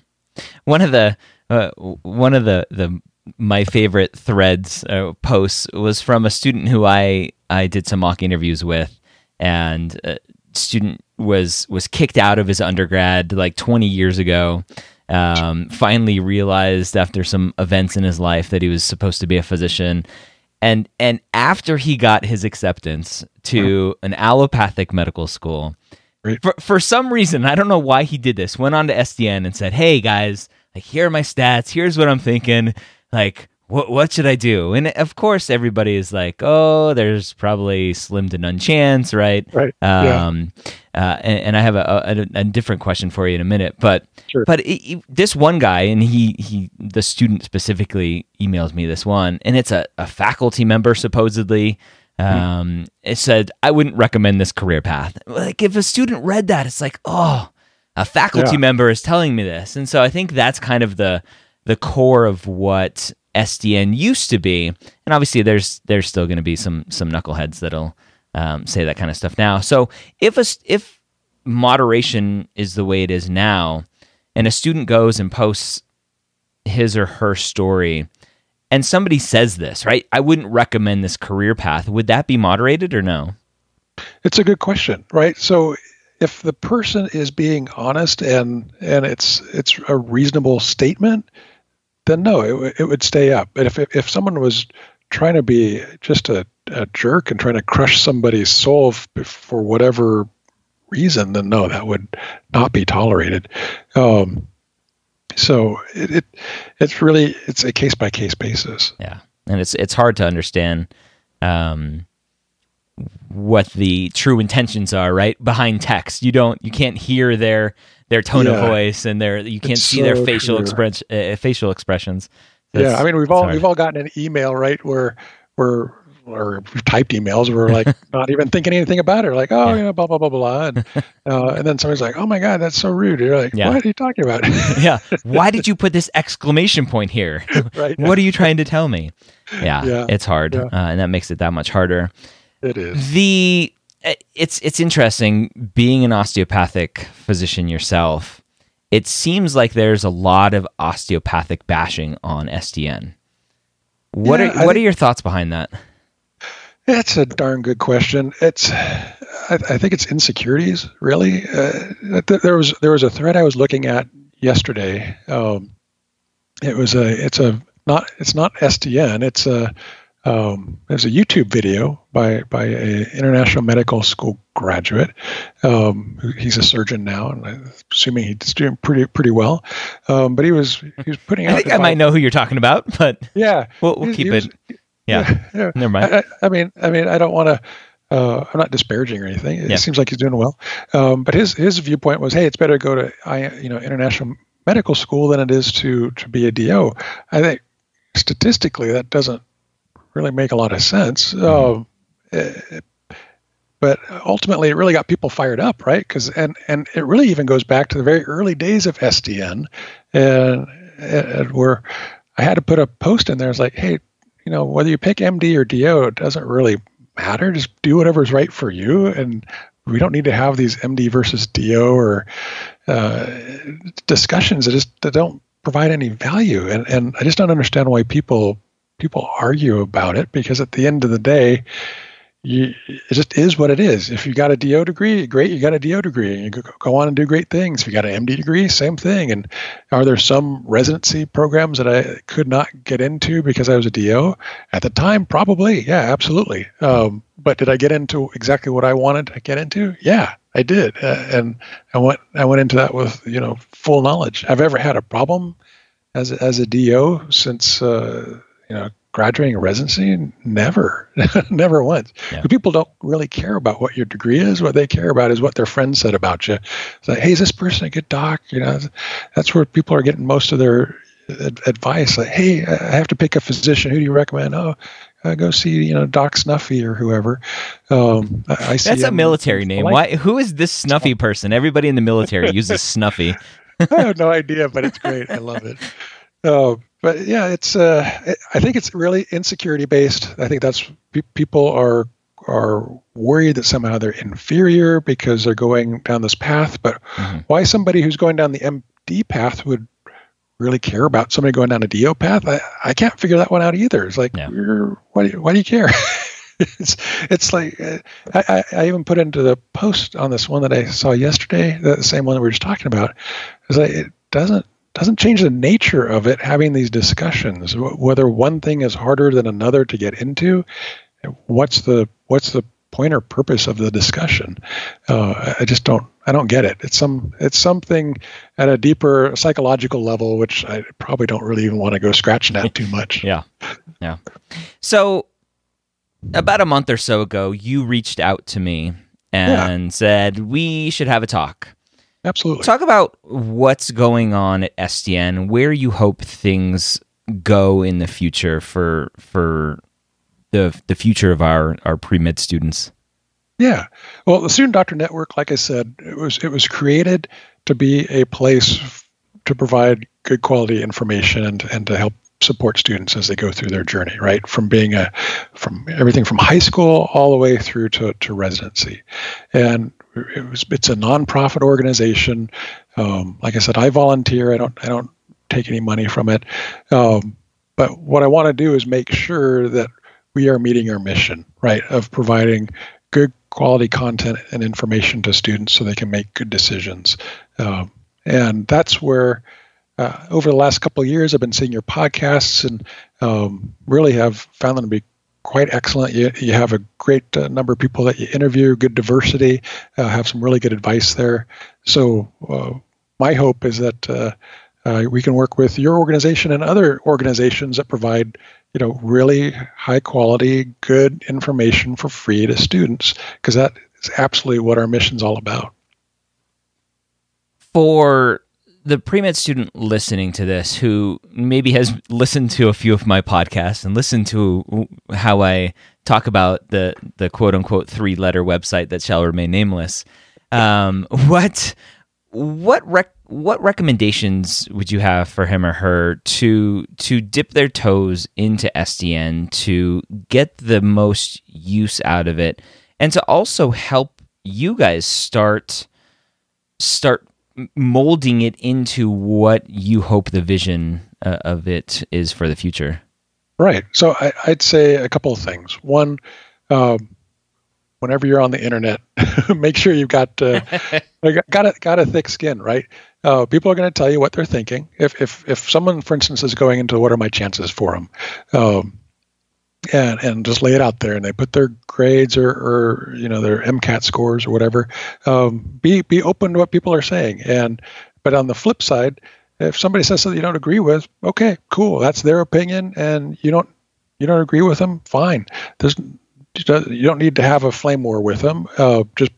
one of the uh, one of the the my favorite threads uh, posts was from a student who I I did some mock interviews with, and uh, student was was kicked out of his undergrad like 20 years ago. Um, finally realized after some events in his life that he was supposed to be a physician, and and after he got his acceptance to an allopathic medical school, for for some reason I don't know why he did this. Went on to SDN and said, "Hey guys, like here are my stats. Here's what I'm thinking. Like what what should I do? And of course, everybody is like, oh, there's probably slim to none chance, right? Right. Um, yeah. Uh, and, and, I have a, a, a, different question for you in a minute, but sure. but it, it, this one guy, and he he the student specifically emails me this one, and it's a, a faculty member supposedly. Hmm. Um, mm. It said I wouldn't recommend this career path. Like if a student read that, it's like, oh, a faculty yeah. member is telling me this, and so I think that's kind of the the core of what SDN used to be, and obviously there's there's still going to be some some knuckleheads that'll um, say that kind of stuff now. So if a, if moderation is the way it is now, and a student goes and posts his or her story, and somebody says this, right? I wouldn't recommend this career path. Would that be moderated or no? It's a good question, right? So if the person is being honest and and it's it's a reasonable statement, then no, it, it would stay up. But if if someone was trying to be just a a jerk and trying to crush somebody's soul for whatever reason, then no, that would not be tolerated. Um, so it, it it's really it's a case by case basis. Yeah, and it's it's hard to understand um, what the true intentions are right behind text. You don't you can't hear their their tone yeah. of voice and their you can't it's see so their facial express uh, facial expressions. yeah, I mean we've all we've all gotten an email right where where or typed emails where we're like <laughs> not even thinking anything about it. Like oh yeah. you know blah blah blah blah and, <laughs> uh, and then somebody's like oh my god that's so rude. You're like yeah. what are you talking about? <laughs> Yeah. Why did you put this exclamation point here? Right. What are you trying to tell me? Yeah, yeah. it's hard uh, and that makes it that much harder. It is. The uh, it's it's interesting being an osteopathic physician yourself it seems like there's a lot of osteopathic bashing on SDN what are what are your thoughts behind that that's a darn good question. It's, I, I think it's insecurities. Really, uh, there was there was a thread I was looking at yesterday. Um, it was a it's a not it's not SDN. It's a um, there's a YouTube video by by a international medical school graduate. Um, he's a surgeon now, and I'm assuming he's doing pretty pretty well. Um, but he was he was putting. <laughs> I think I might know who you're talking about, but yeah, we'll, we'll keep it. Was, yeah. <laughs> yeah. Never mind. I, I, mean, I mean, I don't want to. Uh, I'm not disparaging or anything. It yeah. seems like he's doing well. Um, but his his viewpoint was, hey, it's better to go to I, you know international medical school than it is to to be a DO. I think statistically that doesn't really make a lot of sense. Mm-hmm. It, but ultimately, it really got people fired up, right? Because and and it really even goes back to the very early days of SDN, and, and where I had to put a post in there. It's like, hey, you know, whether you pick MD or DO, it doesn't really matter. Just do whatever's right for you. And we don't need to have these MD versus DO or uh, discussions that just that don't provide any value. And and I just don't understand why people people argue about it because at the end of the day, you, it just is what it is. If you got a DO degree, great, you got a DO degree, and you go on and do great things. If you got an MD degree, same thing. And are there some residency programs that I could not get into because I was a DO at the time? Probably, yeah, absolutely. Um, but did I get into exactly what I wanted to get into? Yeah, I did, uh, and I went I went into that with you know full knowledge. I've ever had a problem as as a DO since uh, you know graduating residency? Never, <laughs> never once. Yeah. People don't really care about what your degree is. What they care about is what their friends said about you. It's like, hey, is this person a good doc? You know, that's where people are getting most of their advice. Like, hey, I have to pick a physician. Who do you recommend? Oh, uh, go see you know Doc Snuffy or whoever. Um, I, I That's a military name. Like, Why? Who is this Snuffy person? Everybody in the military uses Snuffy. <laughs> I have no idea, but it's great. I love it. Uh, but yeah, it's. Uh, I think it's really insecurity based. I think that's people are are worried that somehow they're inferior because they're going down this path. But mm-hmm. why somebody who's going down the MD path would really care about somebody going down a DO path? I, I can't figure that one out either. It's like, yeah. why, do you, why do you care? <laughs> it's it's like uh, I, I even put into the post on this one that I saw yesterday, the same one that we were just talking about. Is like it doesn't doesn't change the nature of it having these discussions whether one thing is harder than another to get into what's the what's the point or purpose of the discussion? Uh, i just don't i don't get it. It's some it's something at a deeper psychological level which i probably don't really even want to go scratching at too <laughs> much. Yeah. Yeah. So about a month or so ago you reached out to me and yeah. said we should have a talk Absolutely. Talk about what's going on at SDN, where you hope things go in the future for for the the future of our our pre med students. Yeah, well, the Student Doctor Network, like I said, it was it was created to be a place to provide good quality information and and to help support students as they go through their journey right from being a from everything from high school all the way through to, to residency and it was it's a nonprofit organization. Um, like I said, I volunteer. I don't I don't take any money from it. Um, but what I want to do is make sure that we are meeting our mission, right, of providing good quality content and information to students so they can make good decisions. Um, and that's where, uh, over the last couple of years, I've been seeing your podcasts and um, really have found them to be quite excellent. You, you have a great uh, number of people that you interview, good diversity, uh, have some really good advice there. So, uh, my hope is that uh, uh, we can work with your organization and other organizations that provide you know really high quality good information for free to students because that is absolutely what our mission is all about for the pre-med student listening to this who maybe has listened to a few of my podcasts and listened to how I talk about the the quote unquote three letter website that shall remain nameless um, what what rec- what recommendations would you have for him or her to to dip their toes into SDN to get the most use out of it and to also help you guys start start molding it into what you hope the vision uh, of it is for the future? Right. So I, would say a couple of things. One, um, whenever you're on the internet, <laughs> make sure you've got uh, <laughs> got a got a thick skin, right? Uh, people are going to tell you what they're thinking. If if if someone, for instance, is going into what are my chances for them, um, and and just lay it out there, and they put their grades or, or you know their MCAT scores or whatever. Um, be be open to what people are saying, and but on the flip side, if somebody says something you don't agree with, okay, cool, that's their opinion, and you don't you don't agree with them, fine. There's you don't need to have a flame war with them. Uh, just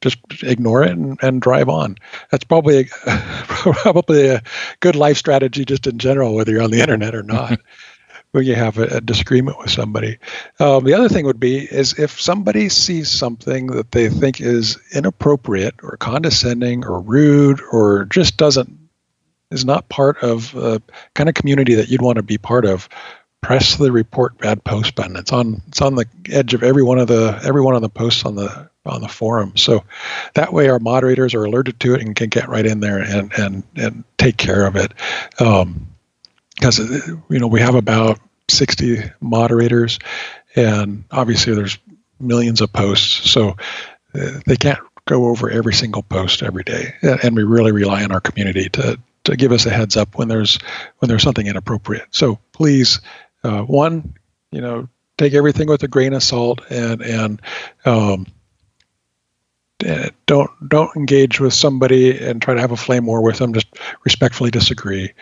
just ignore it and, and drive on. That's probably a, <laughs> probably a good life strategy just in general, whether you're on the internet or not. <laughs> when you have a, a disagreement with somebody. Um, the other thing would be is if somebody sees something that they think is inappropriate or condescending or rude or just doesn't is not part of a kind of community that you'd want to be part of press the report bad post button. It's on it's on the edge of every one of the every one of the posts on the on the forum. So that way our moderators are alerted to it and can get right in there and and and take care of it. Um, because you know we have about 60 moderators and obviously there's millions of posts so uh, they can't go over every single post every day and we really rely on our community to to give us a heads up when there's when there's something inappropriate so please uh, one, you know, take everything with a grain of salt and and um, don't don't engage with somebody and try to have a flame war with them. Just respectfully disagree.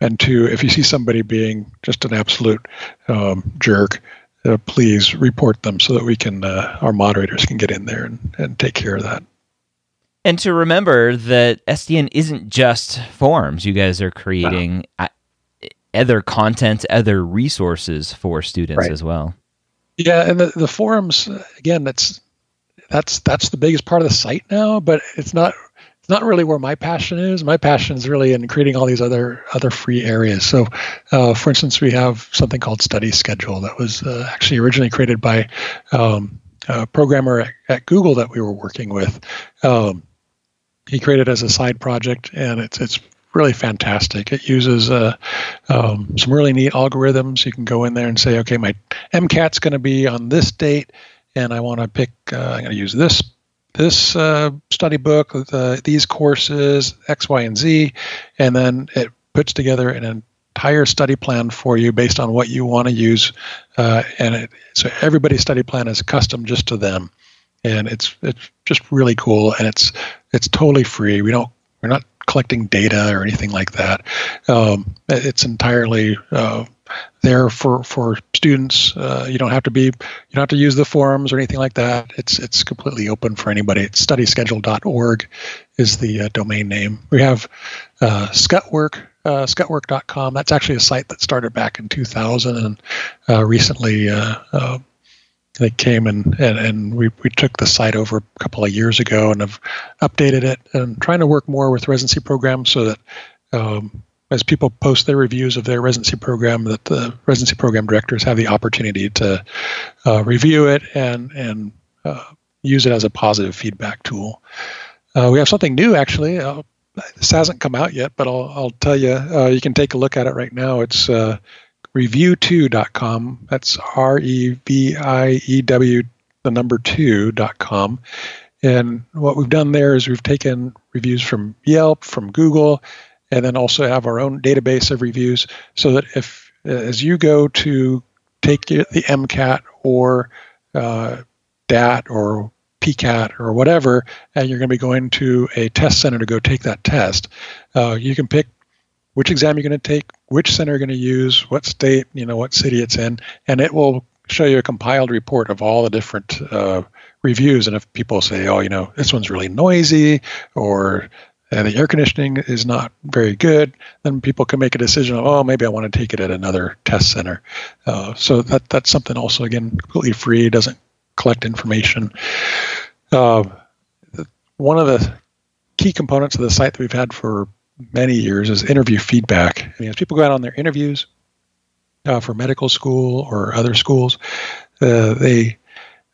And two, if you see somebody being just an absolute um, jerk, uh, please report them so that we can uh, our moderators can get in there and, and take care of that. And to remember that SDN isn't just forums. You guys are creating. Uh-huh other content, other resources for students right. as well. Yeah, and the, the forums again, that's that's that's the biggest part of the site now, but it's not not really where my passion is. My passion is really in creating all these other other free areas. So, uh, for instance, we have something called StudySchedule that was uh, actually originally created by um, a programmer at, at, Google that we were working with. Um, he created as a side project, and it's it's really fantastic. It uses uh, um, some really neat algorithms. You can go in there and say, okay, my MCAT's going to be on this date, and I want to pick. Uh, I'm going to use this this uh, study book, uh, these courses, X, Y, and Z, and then it puts together an entire study plan for you based on what you want to use, uh, and it, so everybody's study plan is custom just to them, and it's it's just really cool, and it's it's totally free. We don't we're not collecting data or anything like that. Um, it's entirely uh, there for for students. Uh, you don't have to be you don't have to use the forums or anything like that. It's it's completely open for anybody. It's studyschedule.org is the uh, domain name. We have uh, Scutwork. Uh, scutwork.com. That's actually a site that started back in 2000 and uh, recently uh, uh, they came and, and, and we, we took the site over a couple of years ago and have updated it and trying to work more with residency programs so that um, as people post their reviews of their residency program, that the residency program directors have the opportunity to uh, review it and and uh, use it as a positive feedback tool. Uh, we have something new actually. Uh, this hasn't come out yet, but I'll, I'll tell you. Uh, you can take a look at it right now. It's uh, review2.com. That's R E V I E W, the number two dot com. And what we've done there is we've taken reviews from Yelp, from Google, and then also have our own database of reviews so that if, as you go to take the MCAT or uh, DAT or PCAT or whatever, and you're going to be going to a test center to go take that test, uh, you can pick which exam you're going to take, which center you're going to use, what state, you know, what city it's in, and it will show you a compiled report of all the different uh, reviews. And if people say, oh, you know, this one's really noisy or uh, the air conditioning is not very good, then people can make a decision of, oh, maybe I want to take it at another test center. Uh, so that that's something also, again, completely free, doesn't collect information. Uh, one of the key components of the site that we've had for many years is interview feedback. I mean, as people go out on their interviews uh, for medical school or other schools, uh, they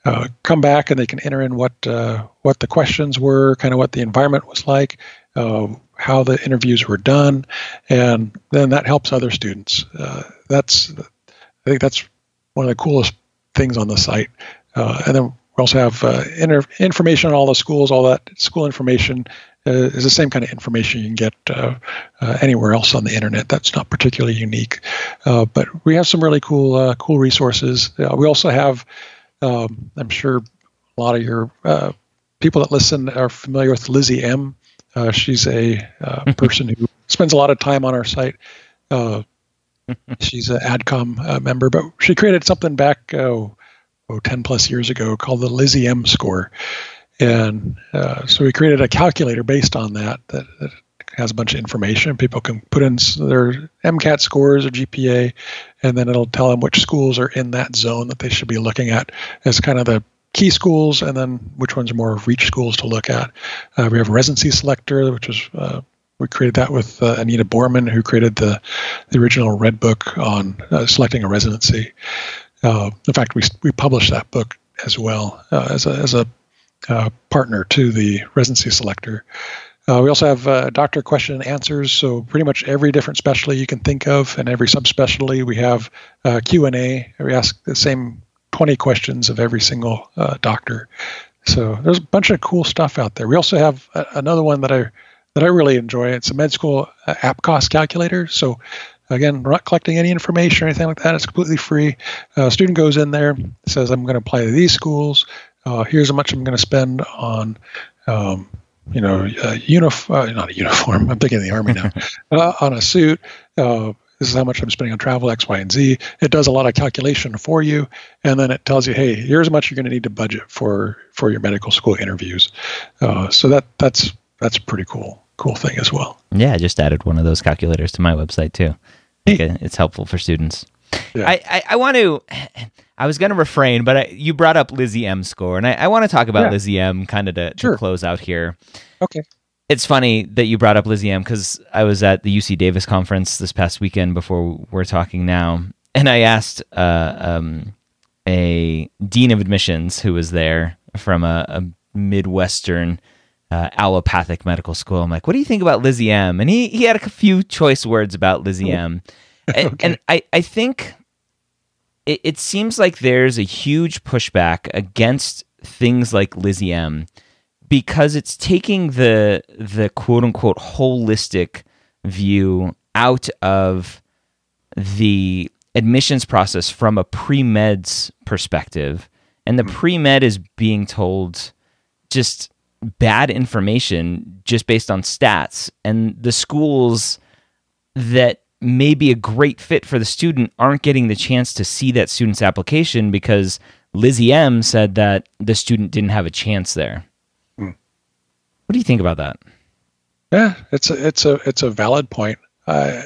uh, come back and they can enter in what uh, what the questions were, kind of what the environment was like, uh, how the interviews were done, and then that helps other students. Uh, that's I think that's one of the coolest things on the site. Uh, and then we also have uh, inter- information on all the schools. All that school information is the same kind of information you can get anywhere else on the internet. That's not particularly unique, but we have some really cool cool resources. we also have um, I'm sure a lot of your uh, people that listen are familiar with LizzyM. Uh, she's a uh, <laughs> person who spends a lot of time on our site. Uh, <laughs> she's an ADCOM uh, member, but she created something back oh, oh, 10 plus years ago called the LizzyM score. And uh, so we created a calculator based on that, that, that has a bunch of information. People can put in their MCAT scores or GPA, and then it'll tell them which schools are in that zone that they should be looking at as kind of the key schools, and then which ones are more reach schools to look at. Uh, we have residency selector, which is uh, we created that with uh, Anita Borman, who created the the original Red Book on uh, selecting a residency. Uh, in fact, we we published that book as well uh, as a as a partner to the residency selector. Uh, we also have uh, doctor question and answers. So pretty much every different specialty you can think of, and every subspecialty, we have uh, Q and A. We ask the same 20 questions of every single uh, doctor. So there's a bunch of cool stuff out there. We also have a, another one that I that I really enjoy. It's a med school uh, app cost calculator. So again, we're not collecting any information or anything like that. It's completely free. Uh, student goes in there, says, "I'm going to apply to these schools. here's how much I'm going to spend on." Um, you know, unif- uh, not a uniform. <laughs> I'm thinking of the army now. <laughs> uh, on a suit. Uh, this is how much I'm spending on travel, X, Y, and Z. It does a lot of calculation for you, and then it tells you, hey, here's how much you're going to need to budget for for your medical school interviews. Uh, so that that's that's a pretty cool cool thing as well. Yeah, I just added one of those calculators to my website too. It's helpful for students. Yeah. I, I, I want to. I was going to refrain, but I, you brought up LizzyM score, and I, I want to talk about yeah. LizzyM kind of to, sure. to close out here. Okay. It's funny that you brought up LizzyM because I was at the UC Davis conference this past weekend before we're talking now, and I asked uh, um, a dean of admissions who was there from a, a Midwestern uh, allopathic medical school. I'm like, what do you think about LizzyM? And he, he had a few choice words about LizzyM. <laughs> And, okay. and I, I think it, it seems like there's a huge pushback against things like LizzyM because it's taking the the quote unquote holistic view out of the admissions process from a pre-meds perspective and the hmm. pre-med is being told just bad information just based on stats and the schools that may be a great fit for the student aren't getting the chance to see that student's application because LizzyM said that the student didn't have a chance there. What do you think about that? Yeah, it's a it's a it's a valid point. I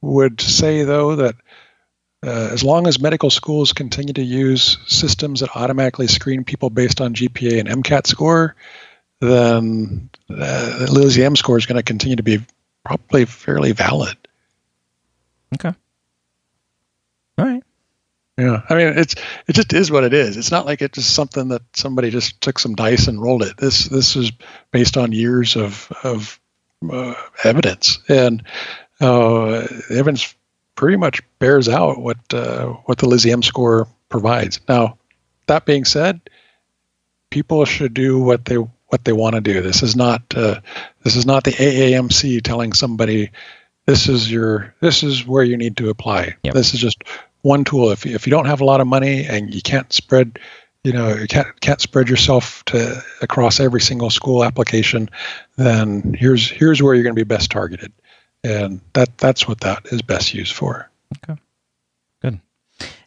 would say though that uh, as long as medical schools continue to use systems that automatically screen people based on GPA and MCAT score, then uh, LizzyM score is going to continue to be probably fairly valid. Okay. Yeah, I mean it's it just is what it is. It's not like it's just something that somebody just took some dice and rolled it. This this is based on years of of uh, evidence, and uh, evidence pretty much bears out what uh, what the LizzyM score provides. Now, that being said, people should do what they what they want to do. This is not uh, this is not the AAMC telling somebody this is your this is where you need to apply. Yep. This is just one tool. If if you don't have a lot of money and you can't spread, you know, you can't can't spread yourself to across every single school application, then here's here's where you're going to be best targeted, and that that's what that is best used for. Okay, good.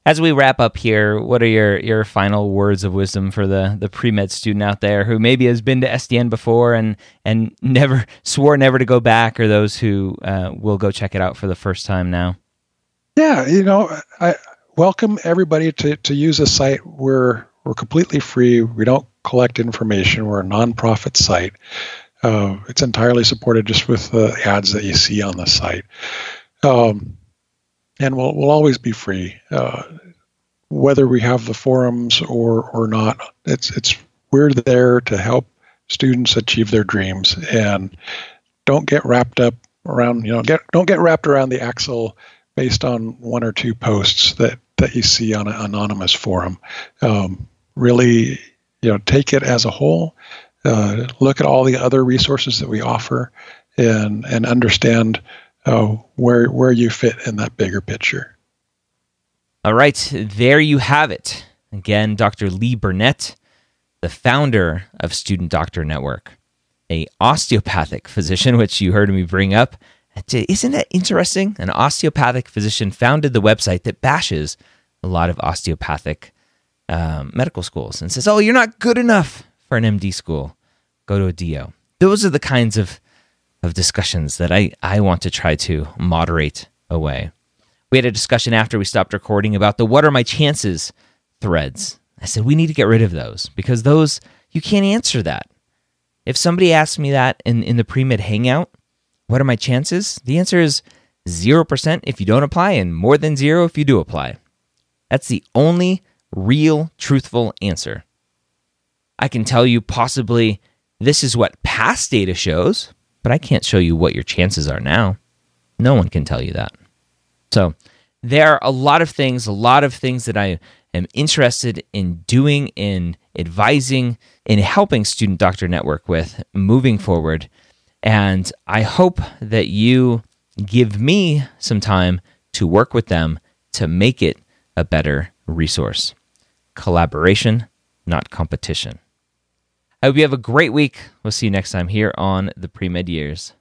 As we wrap up here, what are your your final words of wisdom for the the pre med student out there who maybe has been to SDN before and and <laughs> never swore never to go back, or those who uh, will go check it out for the first time now? Yeah, you know, I welcome everybody to, to use a site. We're we're completely free. We don't collect information. We're a nonprofit site. Uh, it's entirely supported just with the ads that you see on the site, um, and we'll we'll always be free, uh, whether we have the forums or or not. It's it's we're there to help students achieve their dreams, and don't get wrapped up around you know get don't get wrapped around the axle based on one or two posts that that you see on an anonymous forum. Um, really, you know, take it as a whole. Uh, look at all the other resources that we offer, and and understand uh, where where you fit in that bigger picture. All right, there you have it. Again, Dr. Lee Burnett, the founder of Student Doctor Network, a osteopathic physician, which you heard me bring up isn't that interesting? An osteopathic physician founded the website that bashes a lot of osteopathic um, medical schools and says, "Oh, you're not good enough for an MD school. Go to a DO." Those are the kinds of of discussions that I I want to try to moderate away. We had a discussion after we stopped recording about the "What are my chances?" threads. I said we need to get rid of those because those you can't answer that. If somebody asked me that in in the pre med hangout what are my chances? The answer is 0% if you don't apply and more than zero if you do apply. That's the only real, truthful answer. I can tell you possibly this is what past data shows, but I can't show you what your chances are now. No one can tell you that. So, there are a lot of things, a lot of things that I am interested in doing, in advising, in helping Student Doctor Network with moving forward. And I hope that you give me some time to work with them to make it a better resource. Collaboration, not competition. I hope you have a great week. We'll see you next time here on the Pre Med Years.